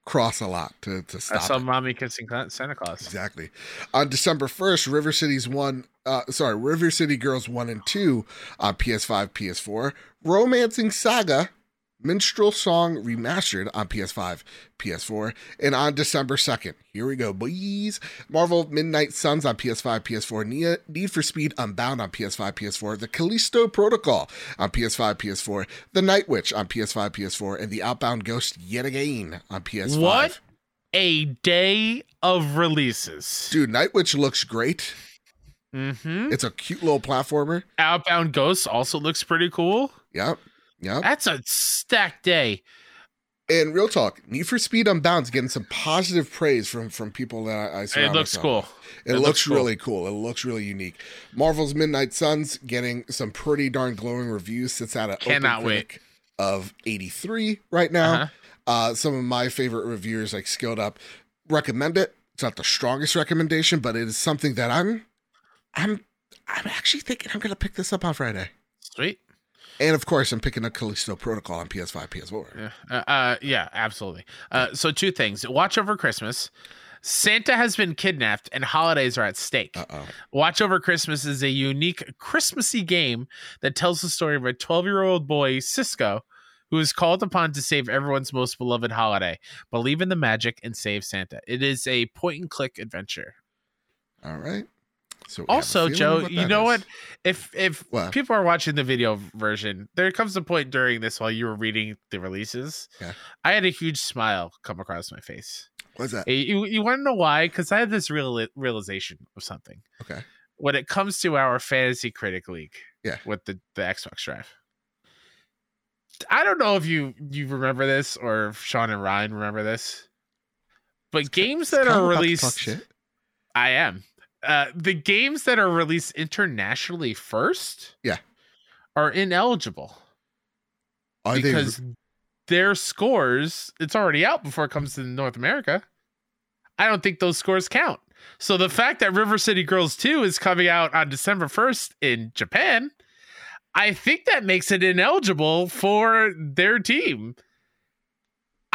cross a lot to to stop. I saw it. mommy kissing Santa Claus. Exactly. On December 1st, River City's one, uh, sorry, River City Girls 1 and 2 on PS5, PS4. Romancing Saga, Minstrel Song Remastered on PS5, PS4. And on December 2nd, here we go, boys. Marvel Midnight Suns on PS5, PS4. Need for Speed Unbound on PS5, PS4. The Callisto Protocol on PS5, PS4. The Night Witch on PS5, PS4. And The Outbound Ghost yet again on PS5. What a day of releases. Dude, Night Witch looks great. Mm-hmm. It's a cute little platformer. Outbound Ghost also looks pretty cool. Yep. Yep. That's a stacked day. And real talk, Need for Speed Unbound's getting some positive praise from from people that I, I It looks cool. It, It looks, looks cool. really cool. It looks really unique. Marvel's Midnight Suns getting some pretty darn glowing reviews. Sits at a Cannot wait. of 83 right now. Uh-huh. Uh, some of my favorite reviewers, like Skill Up, recommend it. It's not the strongest recommendation, but it is something that I'm, I'm, I'm actually thinking I'm gonna pick this up on Friday. Sweet. And of course, I'm picking up Callisto Protocol on PS5, PS4. Yeah. Uh, uh, yeah, absolutely. Uh, so two things. Watch over Christmas. Santa has been kidnapped and holidays are at stake. Uh oh. Watch Over Christmas is a unique Christmassy game that tells the story of a 12 year old boy, Cisco, who is called upon to save everyone's most beloved holiday, believe in the magic, and save Santa. It is a point and click adventure. All right. So we have a Also, Joe, you know is. what? If if What? people are watching the video version, there comes a point during this while you were reading the releases. Yeah. I had a huge smile come across my face. What's that? Eh, you, you want to know why? Because I had this real realization of something. Okay. When it comes to our fantasy critic league, Yeah. with the, the Xbox Drive, I don't know if you you remember this or Sean and Ryan remember this, but games that are released, shit. I am. Uh, the games that are released internationally first, Yeah. are ineligible Are because they? their scores it's already out before it comes to North America. I don't think those scores count. So the fact that River City Girls 2 is coming out on December 1st in Japan, I think that makes it ineligible for their team.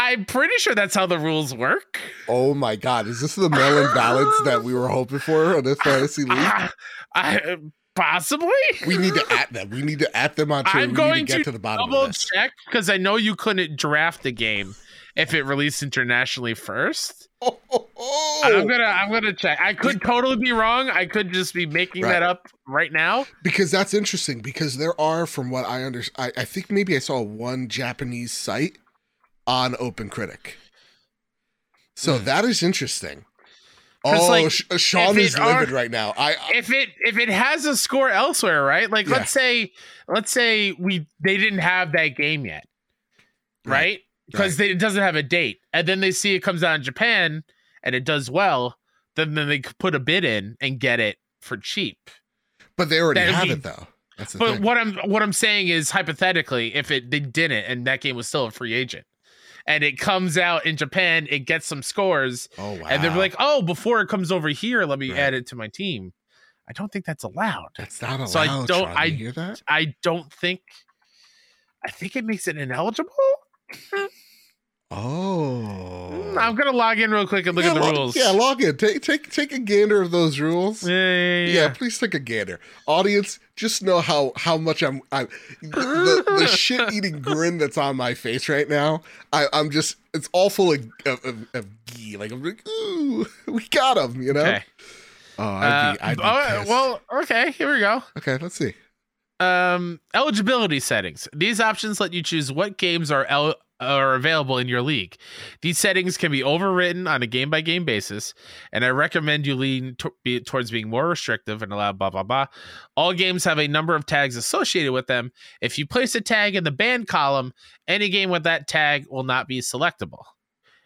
I'm pretty sure that's how the rules work. Oh my god! Is this the mail-in ballots that we were hoping for on this fantasy league? Ah, I, possibly. we need to add them. We need to add them on. I'm we going need to get to to the bottom double check because I know you couldn't draft the game if it released internationally first. Oh, oh, oh. I'm gonna I'm gonna check. I could totally be wrong. I could just be making Right. that up right now. because that's interesting. Because there are, from what I understand, I, I think maybe I saw one Japanese site on OpenCritic. So Hmm. that is interesting. Oh, like, Sh- Sean is are- livid right now. I, I If it if it has a score elsewhere, right? Like Yeah. let's say let's say we they didn't have that game yet, Right. right? Because it doesn't have a date, and then they see it comes out in Japan and it does well, then then they could put a bid in and get it for cheap. But they already That'd have be- it though. That's the But thing. what I'm what I'm saying is hypothetically, if it they didn't and that game was still a free agent, and it comes out in Japan, it gets some scores, oh wow. and they're like, oh, before it comes over here, let me Right. add it to my team. I don't think that's allowed. that's not allowed. So I don't- Sean. I- hear that? I don't think. I think it makes it ineligible. Oh. I'm gonna log in real quick and look yeah, at the log- rules. Yeah, log in. Take take take a gander of those rules. yeah, yeah, Yeah, yeah. please take a gander. Audience, just know how how much I'm I'm the, the shit eating grin that's on my face right now. I, I'm just it's all full of of, of, of ghee. Like I'm like, ooh, we got him. You know. Okay. Oh, I'd be, Uh, I'd be oh, well, okay. Here we go. okay. Let's see. Um, eligibility settings. These options let you choose what games are el- are available in your league. These settings can be overwritten on a game by game basis, and I recommend you lean to- be, towards being more restrictive and allow blah blah blah. All games have a number of tags associated with them. If you place a tag in the banned column, any game with that tag will not be selectable.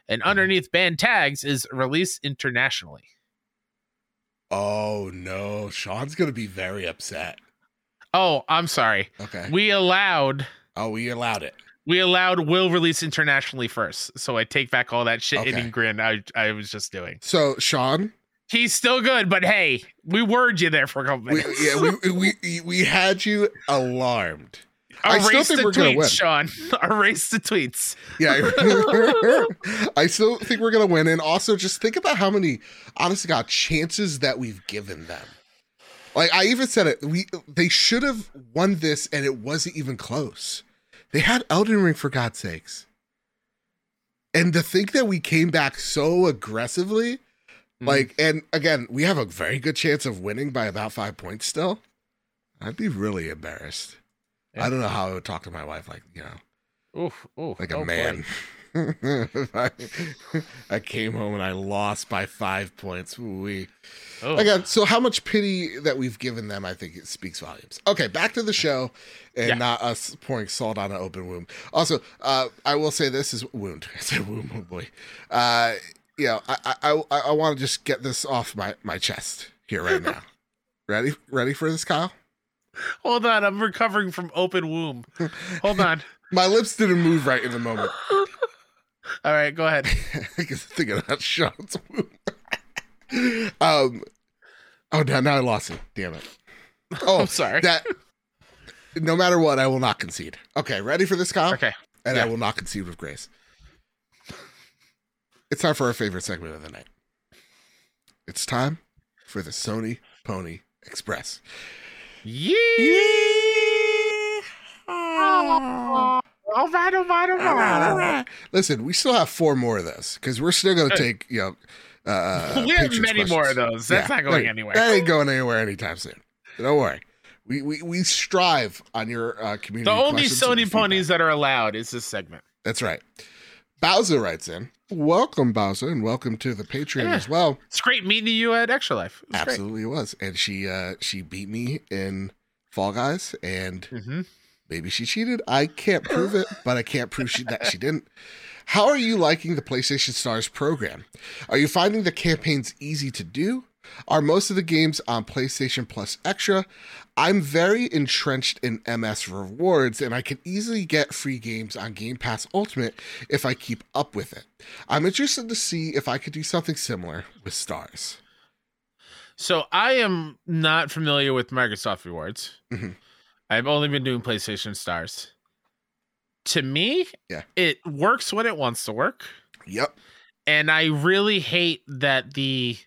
And mm-hmm. underneath banned tags is released internationally. Oh no, Sean's gonna be very upset. Oh, I'm sorry. Okay. We allowed oh, we allowed it. We allowed will release internationally first. So I take back all that shit Okay. eating grin I I was just doing. So Sean, He's still good, but hey, we word you there for a couple we, minutes. yeah, we, we we had you alarmed. I still Erase think the we're gonna tweets, win. Sean. Erase the tweets. Yeah, I still think we're gonna win, and also just think about how many, honestly, God, chances that we've given them. Like I even said it, we they should have won this, and it wasn't even close. They had Elden Ring for God's sakes, and to think that we came back so aggressively, Mhm. like, and again, we have a very good chance of winning by about five points still. I'd be really embarrassed. Yeah. I don't know how I would talk to my wife, like you know Oof, oof, like a oh man. I, I came home and I lost by five points. We Oh. again. So how much pity that we've given them? I think it speaks volumes. Okay, back to the show, and Yeah. not us pouring salt on an open wound. Also, uh, I will say this is wound. I said wound. Oh boy. Uh, you know, I I I, I want to just get this off my my chest here right now. ready? Ready for this, Kyle? Hold on, I'm recovering from open womb. Hold on. My lips didn't move right in the moment. All right, go ahead. I guess thinking about Sean's womb. um. Oh, now, now I lost it. Damn it. Oh, I'm sorry. that. No matter what, I will not concede. Okay, ready for this, Kyle? okay. And I will not concede with grace. It's time for our favorite segment of the night. It's time for the Sony Pony Express. Yeah. All right, all right, all right. Listen, we still have four more of those because we're still going to take, you know, uh, we have many more of those. That's Yeah, not going that- anywhere. That ain't going anywhere anytime soon. Don't worry. We we, we strive on your uh, community. The only Sony ponies that are allowed is this segment. That's right. Bowser writes in. Welcome, Bowser, and welcome to the Patreon Yeah. as well. It's great meeting you at Extra Life. It Absolutely, it was, and she uh she beat me in Fall Guys, and Great. Maybe she cheated. I can't prove it, but I can't prove she that she didn't. How are you liking the PlayStation Stars program? Are you finding the campaigns easy to do? Are most of the games on PlayStation Plus Extra? I'm very entrenched in MS rewards, and I can easily get free games on Game Pass Ultimate if I keep up with it. I'm interested to see if I could do something similar with Stars. So I am not familiar with Microsoft Rewards. Mhm. I've only been doing PlayStation Stars. To me, Yeah. it works when it wants to work. Yep. and I really hate that the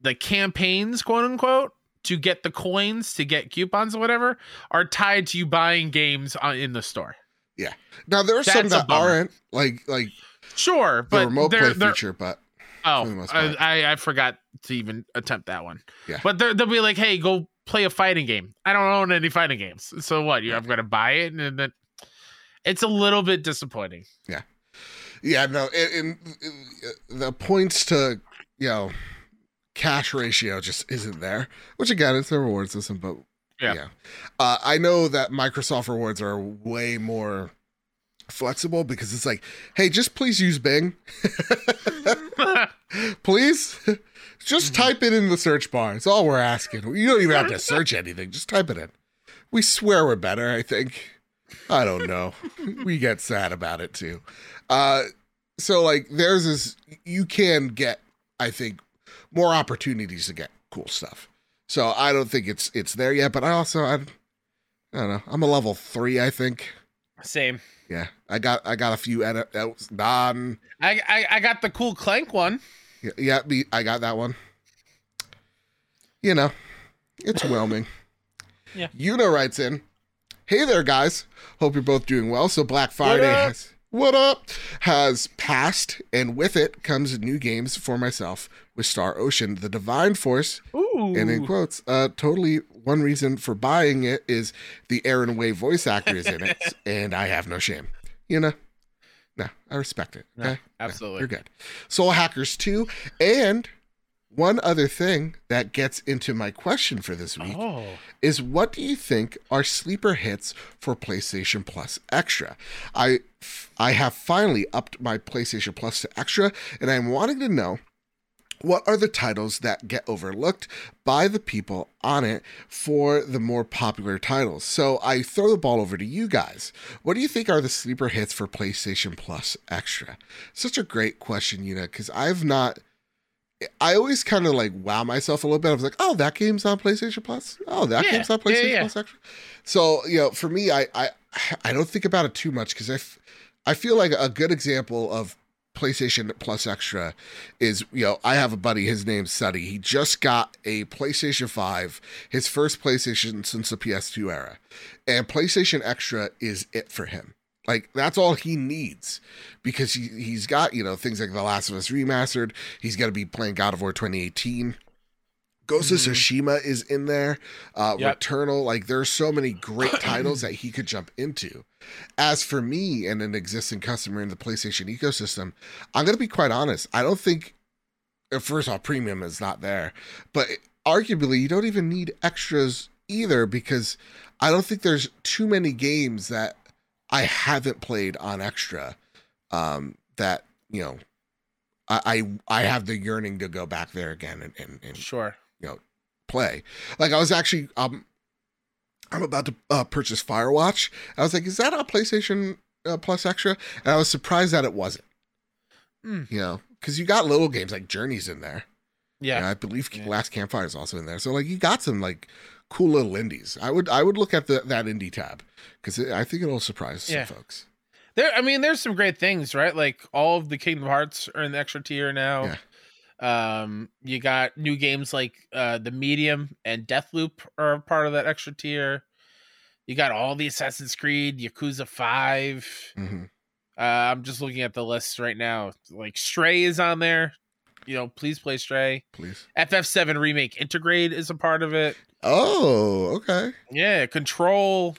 the campaigns, quote unquote, to get the coins, to get coupons or whatever, are tied to you buying games on, in the store. Yeah. Now there are some That's a that aren't like like Sure, the but remote they're, play they're, feature, but oh, for the most I. I I forgot to even attempt that one. Yeah. but they'll be like, "Hey, go play a fighting game." I don't own any fighting games, so what? You, I'm going to buy it, and then it's a little bit disappointing. yeah, yeah. no, and, and the points to you know cash ratio just isn't there. Which again, it's a reward system, but Yeah. yeah, uh, I know that Microsoft rewards are way more flexible because it's like, hey, just please use Bing, please. Just type it in the search bar. It's all we're asking. You don't even have to search anything. Just type it in. We swear we're better, I think. I don't know. we get sad about it too. Uh so like theirs is you can get, I think, more opportunities to get cool stuff. So I don't think it's it's there yet, but I also I, I don't know. I'm a level three, I think. Same. Yeah, I got I got a few edit non. I, I I got the cool clank one. Yeah, I got that one. You know, it's whelming. Yeah. Una writes in, "Hey there, guys. Hope you're both doing well. So Black Friday up? has what up has passed, and with it comes new games for myself with Star Ocean, The Divine Force, Ooh. and in quotes, uh, totally one reason for buying it is the Aaron Way voice actor is in it, and I have no shame. You know, no, I respect it. No, Okay, absolutely. you're good. Soul Hackers 2, and one other thing that gets into my question for this week Oh. is what do you think are sleeper hits for PlayStation Plus Extra? I I have finally upped my PlayStation Plus to Extra, and I'm wanting to know what are the titles that get overlooked by the people on it for the more popular titles? So I throw the ball over to you guys. What do you think are the sleeper hits for PlayStation Plus Extra? Such a great question, Una, because I've not. I always kind of like wow myself a little bit. I was like, oh, that game's on PlayStation Plus. Oh, that Yeah, game's on yeah, PlayStation yeah. Plus Extra. So you know, for me, I I I don't think about it too much because I, f- I feel like a good example of PlayStation Plus Extra is you know I have a buddy. His name's Suddy. He just got a PlayStation Five, his first PlayStation since the PS2 era, and PlayStation Extra is it for him. Like that's all he needs because he he's got you know things like The Last of Us remastered. He's going to be playing God of War 2018. Ghost of Mhm. Tsushima is in there. Uh, Yep. Returnal, like there's so many great titles that he could jump into. As for me and an existing customer in the PlayStation ecosystem, I'm going to be quite honest. I don't think, uh, first off, premium is not there, but arguably, you don't even need extras either because I don't think there's too many games that I haven't played on extra um, that, you know, I, I I have the yearning to go back there again and, and, and Sure. You know play. Like I was actually um I'm about to uh, purchase Firewatch. I was like, is that on PlayStation uh, Plus Extra? And I was surprised that it wasn't. Hmm. You know, because you got little games like Journeys in there. Yeah. And I believe Yeah. Last Campfire is also in there. So like you got some like cool little indies. I would I would look at the that indie tab because I think it'll surprise Yeah. some folks. There, I mean, there's some great things, right? Like all of the Kingdom Hearts are in the extra tier now. Um, you got new games like uh the Medium and Deathloop are part of that extra tier. You got all the Assassin's Creed, Yakuza Five. hmm Uh, I'm just looking at the list right now. Like Stray is on there. You know, please play Stray. Please. FF7 Remake Intergrade is a part of it. Oh, okay. Yeah, Control,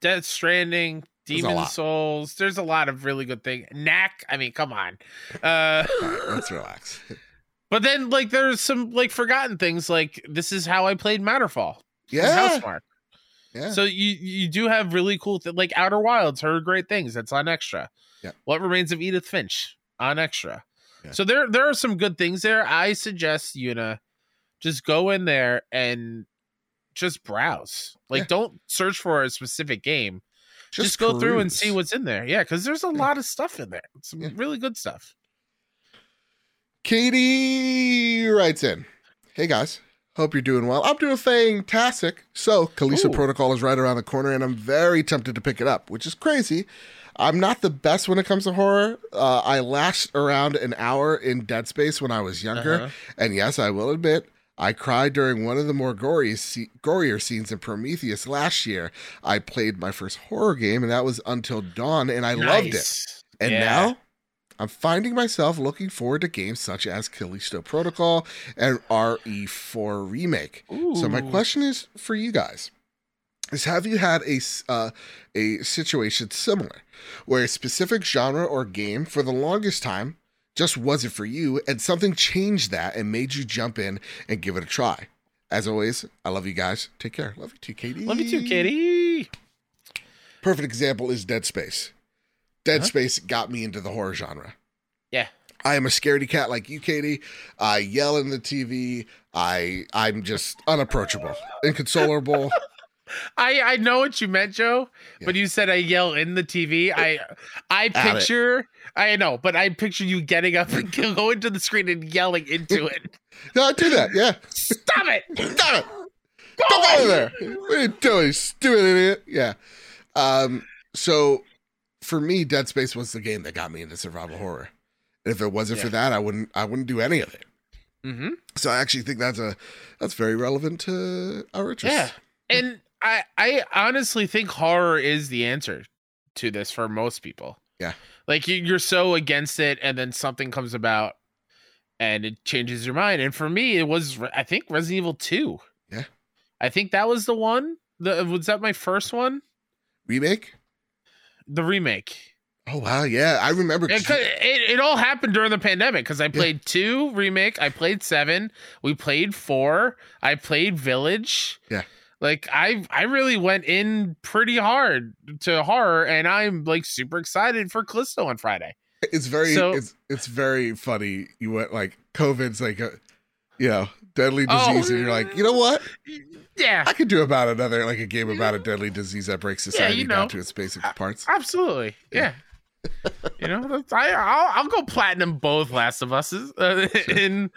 Death Stranding, Demon. Souls. There's a lot of really good things. Knack, I mean, come on. Uh, right, let's relax. but then like there's some like forgotten things like this is how I played Matterfall. Yeah. Yeah. So you you do have really cool th- like Outer Wilds heard great things. That's on extra. Yeah. What Remains of Edith Finch on extra. Yeah. So there there are some good things there. I suggest Una just go in there and just browse. Like Yeah. don't search for a specific game. Just, go through and see what's in there. Yeah, because there's a Yeah. lot of stuff in there. Some Yeah. really good stuff. Katie writes in, "Hey guys, hope you're doing well. I'm doing fantastic. So, Callisto Ooh. Protocol is right around the corner, and I'm very tempted to pick it up, which is crazy. I'm not the best when it comes to horror. Uh, I lashed around an hour in Dead Space when I was younger, Uh-huh. and yes, I will admit." I cried during one of the more gory, se- gorier scenes in Prometheus last year. I played my first horror game, and that was Until Dawn, and I loved it. And Yeah. now I'm finding myself looking forward to games such as Callisto Protocol and RE4 Remake. So my question is for you guys is have you had a uh, a situation similar where a specific genre or game for the longest time just wasn't for you and something changed that and made you jump in and give it a try? As always, I love you guys. Take care. Love you too, Katie. Love you too, Katie. Perfect example is Dead Space. Dead Huh? Space got me into the horror genre. Yeah. I am a scaredy cat like you, Katie. I yell in the TV. I I'm just unapproachable, inconsolable. I I know what you meant, Joe, Yeah. but you said I yell in the TV. I I picture I know, but I picture you getting up and going to the screen and yelling into it. No, I do that. Yeah. Stop it! Stop it. Go in there. What are you doing, stupid idiot? Yeah. Um. So, for me, Dead Space was the game that got me into survival horror. And if it wasn't for that, I wouldn't. I wouldn't do any of it. Mm-hmm. So I actually think that's a that's very relevant to our interests. Yeah, and I I honestly think horror is the answer to this for most people. Yeah. like you, you're so against it, and then something comes about, and it changes your mind. And for me, it was I think Resident Evil Two. Yeah. I think that was the one. The was that my first one? Remake. The remake. Oh wow, yeah, I remember. It, it, it all happened during the pandemic because I played two remake, I played seven, we played four, I played Village. Yeah. Like I I really went in pretty hard to horror and I'm like super excited for Callisto on Friday. It's very So- it's it's very funny. You went like COVID's like a you know deadly Oh. disease, and you're like, you know what? Yeah. I could do about another like a game about a deadly disease that breaks society you down to its basic parts. Absolutely. Yeah. you know, that's- I I'll, I'll go platinum both Last of Us's uh, in, in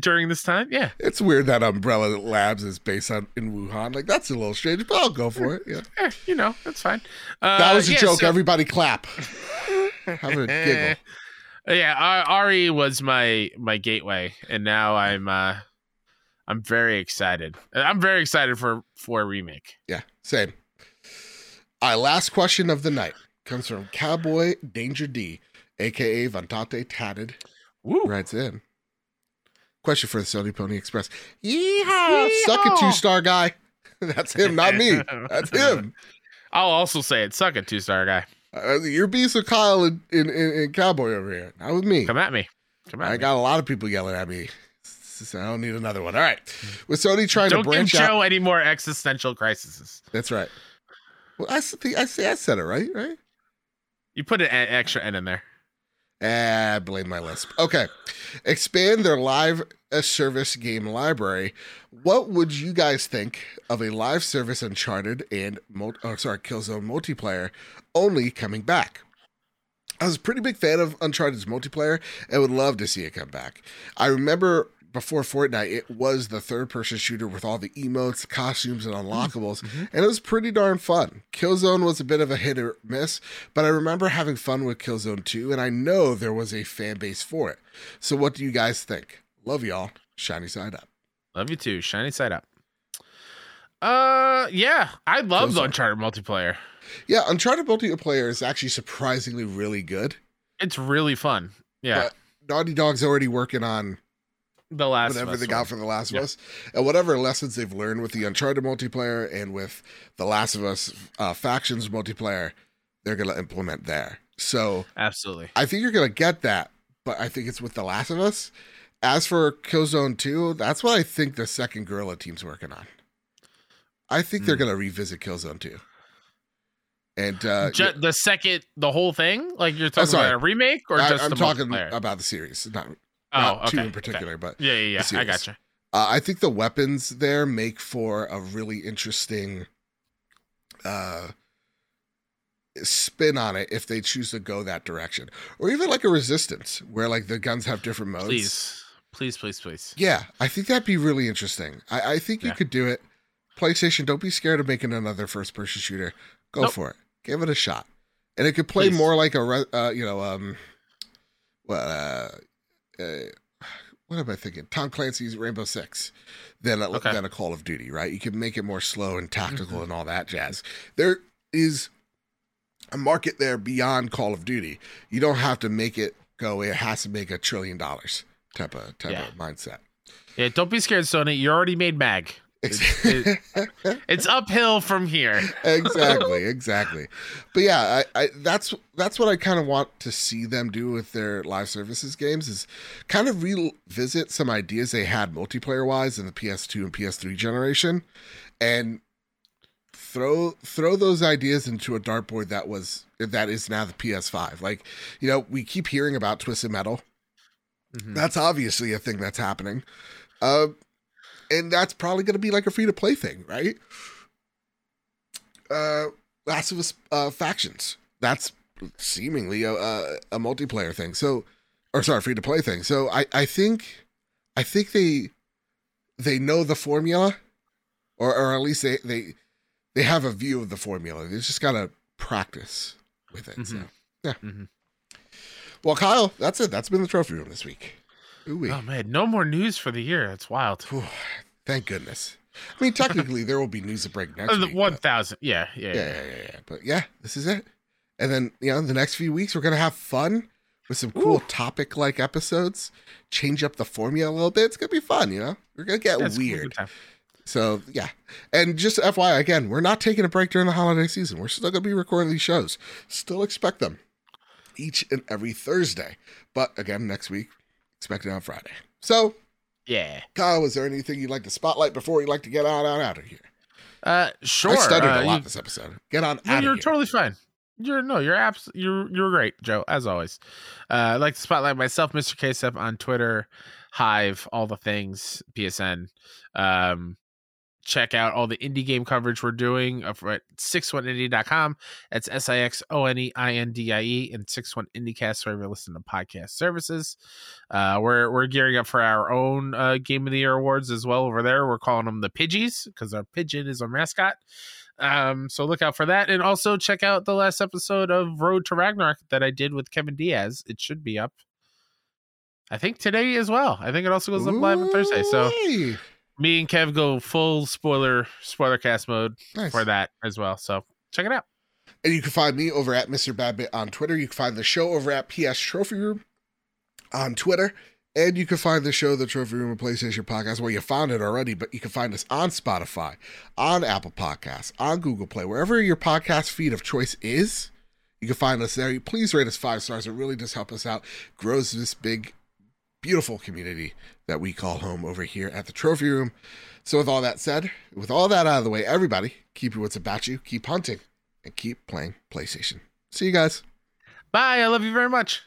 during this time. Yeah. It's weird that Umbrella Labs is based on in Wuhan. Like that's a little strange, but I'll go for it. Yeah, Eh, you know, that's fine. Uh, that was a yeah, joke. so- Everybody clap. Have a giggle. yeah, RE was my my gateway, and now I'm uh I'm very excited. I'm very excited for for a remake. Yeah, same. Right, last question of the night comes from Cowboy Danger D, aka Vantate Tatted. Woo! writes in. Question for the Sony Pony Express. Yeehaw! Suck it, Yeehaw! two star guy. That's him, not me. That's him. I'll also say it. Suck it, two star guy. Uh, you're beast with Kyle and, and, and, and Cowboy over here. Not with me. Come at me. Come at I me. got a lot of people yelling at me. I don't need another one. All right. With Sony trying Don't to give branch out. Joe any more existential crises. That's right. Well, I I I said it right, right? You put an extra N in there. Ah, blame my lisp. Okay. Expand their live uh, service game library. What would you guys think of a live service Uncharted and oh, sorry, Killzone multiplayer only coming back? I was a pretty big fan of Uncharted's multiplayer and would love to see it come back. I remember before Fortnite, it was the third person shooter with all the emotes, costumes, and unlockables, and it was pretty darn fun. Killzone was a bit of a hit or miss, but I remember having fun with Killzone 2, and I know there was a fan base for it. So, what do you guys think? Love y'all. Shiny side up. Love you too. Shiny side up. Uh, yeah, I love the Uncharted multiplayer. Yeah, Uncharted multiplayer is actually surprisingly really good. It's really fun. Yeah, But Naughty Dog's already working on the last whatever of they got one. from The Last Yeah. of Us, and whatever lessons they've learned with the Uncharted multiplayer and with The Last of Us uh, factions multiplayer, they're gonna implement there. So Absolutely. I think you're gonna get that, but I think it's with The Last of Us. As for Killzone 2, that's what I think the second Guerrilla team's working on. I think they're Hmm. gonna revisit Killzone 2. And uh, Ju- the second, the whole thing, like you're talking about a remake or I, just the talking multiplayer? about the series, not, oh, not okay. two in okay. particular, but Yeah, yeah, yeah. I gotcha. Uh, I think the weapons there make for a really interesting uh, spin on it if they choose to go that direction, or even like a resistance where like the guns have different modes. Please, please, please, please. Yeah, I think that'd be really interesting. I, I think you could do it. PlayStation, don't be scared of making another first-person shooter. Go Nope. for it. Give it a shot, and it could play Please. more like a uh, you know um, what uh, uh, what am I thinking? Tom Clancy's Rainbow Six than a, Okay. than a Call of Duty, right? You can make it more slow and tactical Mhm. and all that jazz. There is a market there beyond Call of Duty. You don't have to make it go. It has to make a trillion dollars type of type Yeah. of mindset. Yeah, don't be scared, Sony. You already made Mag. It- It's uphill from here. exactly, exactly. But yeah, I, I that's that's what I kind of want to see them do with their live services games is kind of revisit some ideas they had multiplayer wise in the PS2 and PS3 generation, and throw throw those ideas into a dartboard that was that is now the PS5. Like you know, we keep hearing about Twisted Metal Mhm. That's obviously a thing that's happening. Uh, and that's probably going to be like a free to play thing, right? Uh, Last of Us uh, factions. That's seemingly a, a, a multiplayer thing. So, or sorry, free to play thing. So I, I think, I think they, they know the formula, or or at least they they they have a view of the formula. They just got to practice with it. So Mhm. yeah. Mhm. Well, Kyle, that's it. That's been the trophy room this week. Ooh-wee. Oh man, no more news for the year. That's wild. Whew, Thank goodness. I mean, technically, there will be news to break next Uh, week. thousand. Yeah, yeah, yeah, yeah, yeah, yeah. But yeah, this is it. And then you know, the next few weeks we're gonna have fun with some cool Ooh. topic-like episodes. Change up the formula a little bit. It's gonna be fun. You know, we're gonna get cool weird. So yeah, and just FYI again, we're not taking a break during the holiday season. We're still gonna be recording these shows. Still expect them each and every Thursday. But again, next week, expect it on Friday. So Yeah. Kyle, is there anything you'd like to spotlight before you'd like to get on out, out of here? Uh, sure. I stuttered uh, a lot you- this episode. Get on No, out you're here. totally fine. You're no, you're abs- you're you're great, Joe, as always. Uh, I'd like to spotlight myself, Mr. Ksep, on Twitter, Hive, all the things, PSN. Um, check out all the indie game coverage we're doing over at 61indie.com. That's S I X O N E I N D I E and 61 IndieCast, wherever you listen to podcast services. Uh, we're we're gearing up for our own uh, Game of the Year awards as well over there. We're calling them the Pidgeys because our pigeon is our mascot. Um, so look out for that, and also check out the last episode of Road to Ragnarok that I did with Kevin Diaz. It should be up, I think today as well. I think it also goes up live on Thursday. So. Me and Kev go full spoiler spoiler cast mode Nice. for that as well. So check it out. And you can find me over at Mr. Badbit on Twitter. You can find the show over at PS Trophy Room on Twitter. And you can find the show, The Trophy Room, a PlayStation podcast. Well, you found it already, but you can find us on Spotify, on Apple Podcasts, on Google Play, wherever your podcast feed of choice is. You can find us there. Please rate us five stars. It really does help us out. Grows this big, beautiful community that we call home over here at the Trophy Room. So, with all that said, with all that out of the way, everybody, keep wits about you, keep hunting, and keep playing PlayStation. See you guys. Bye. I love you very much.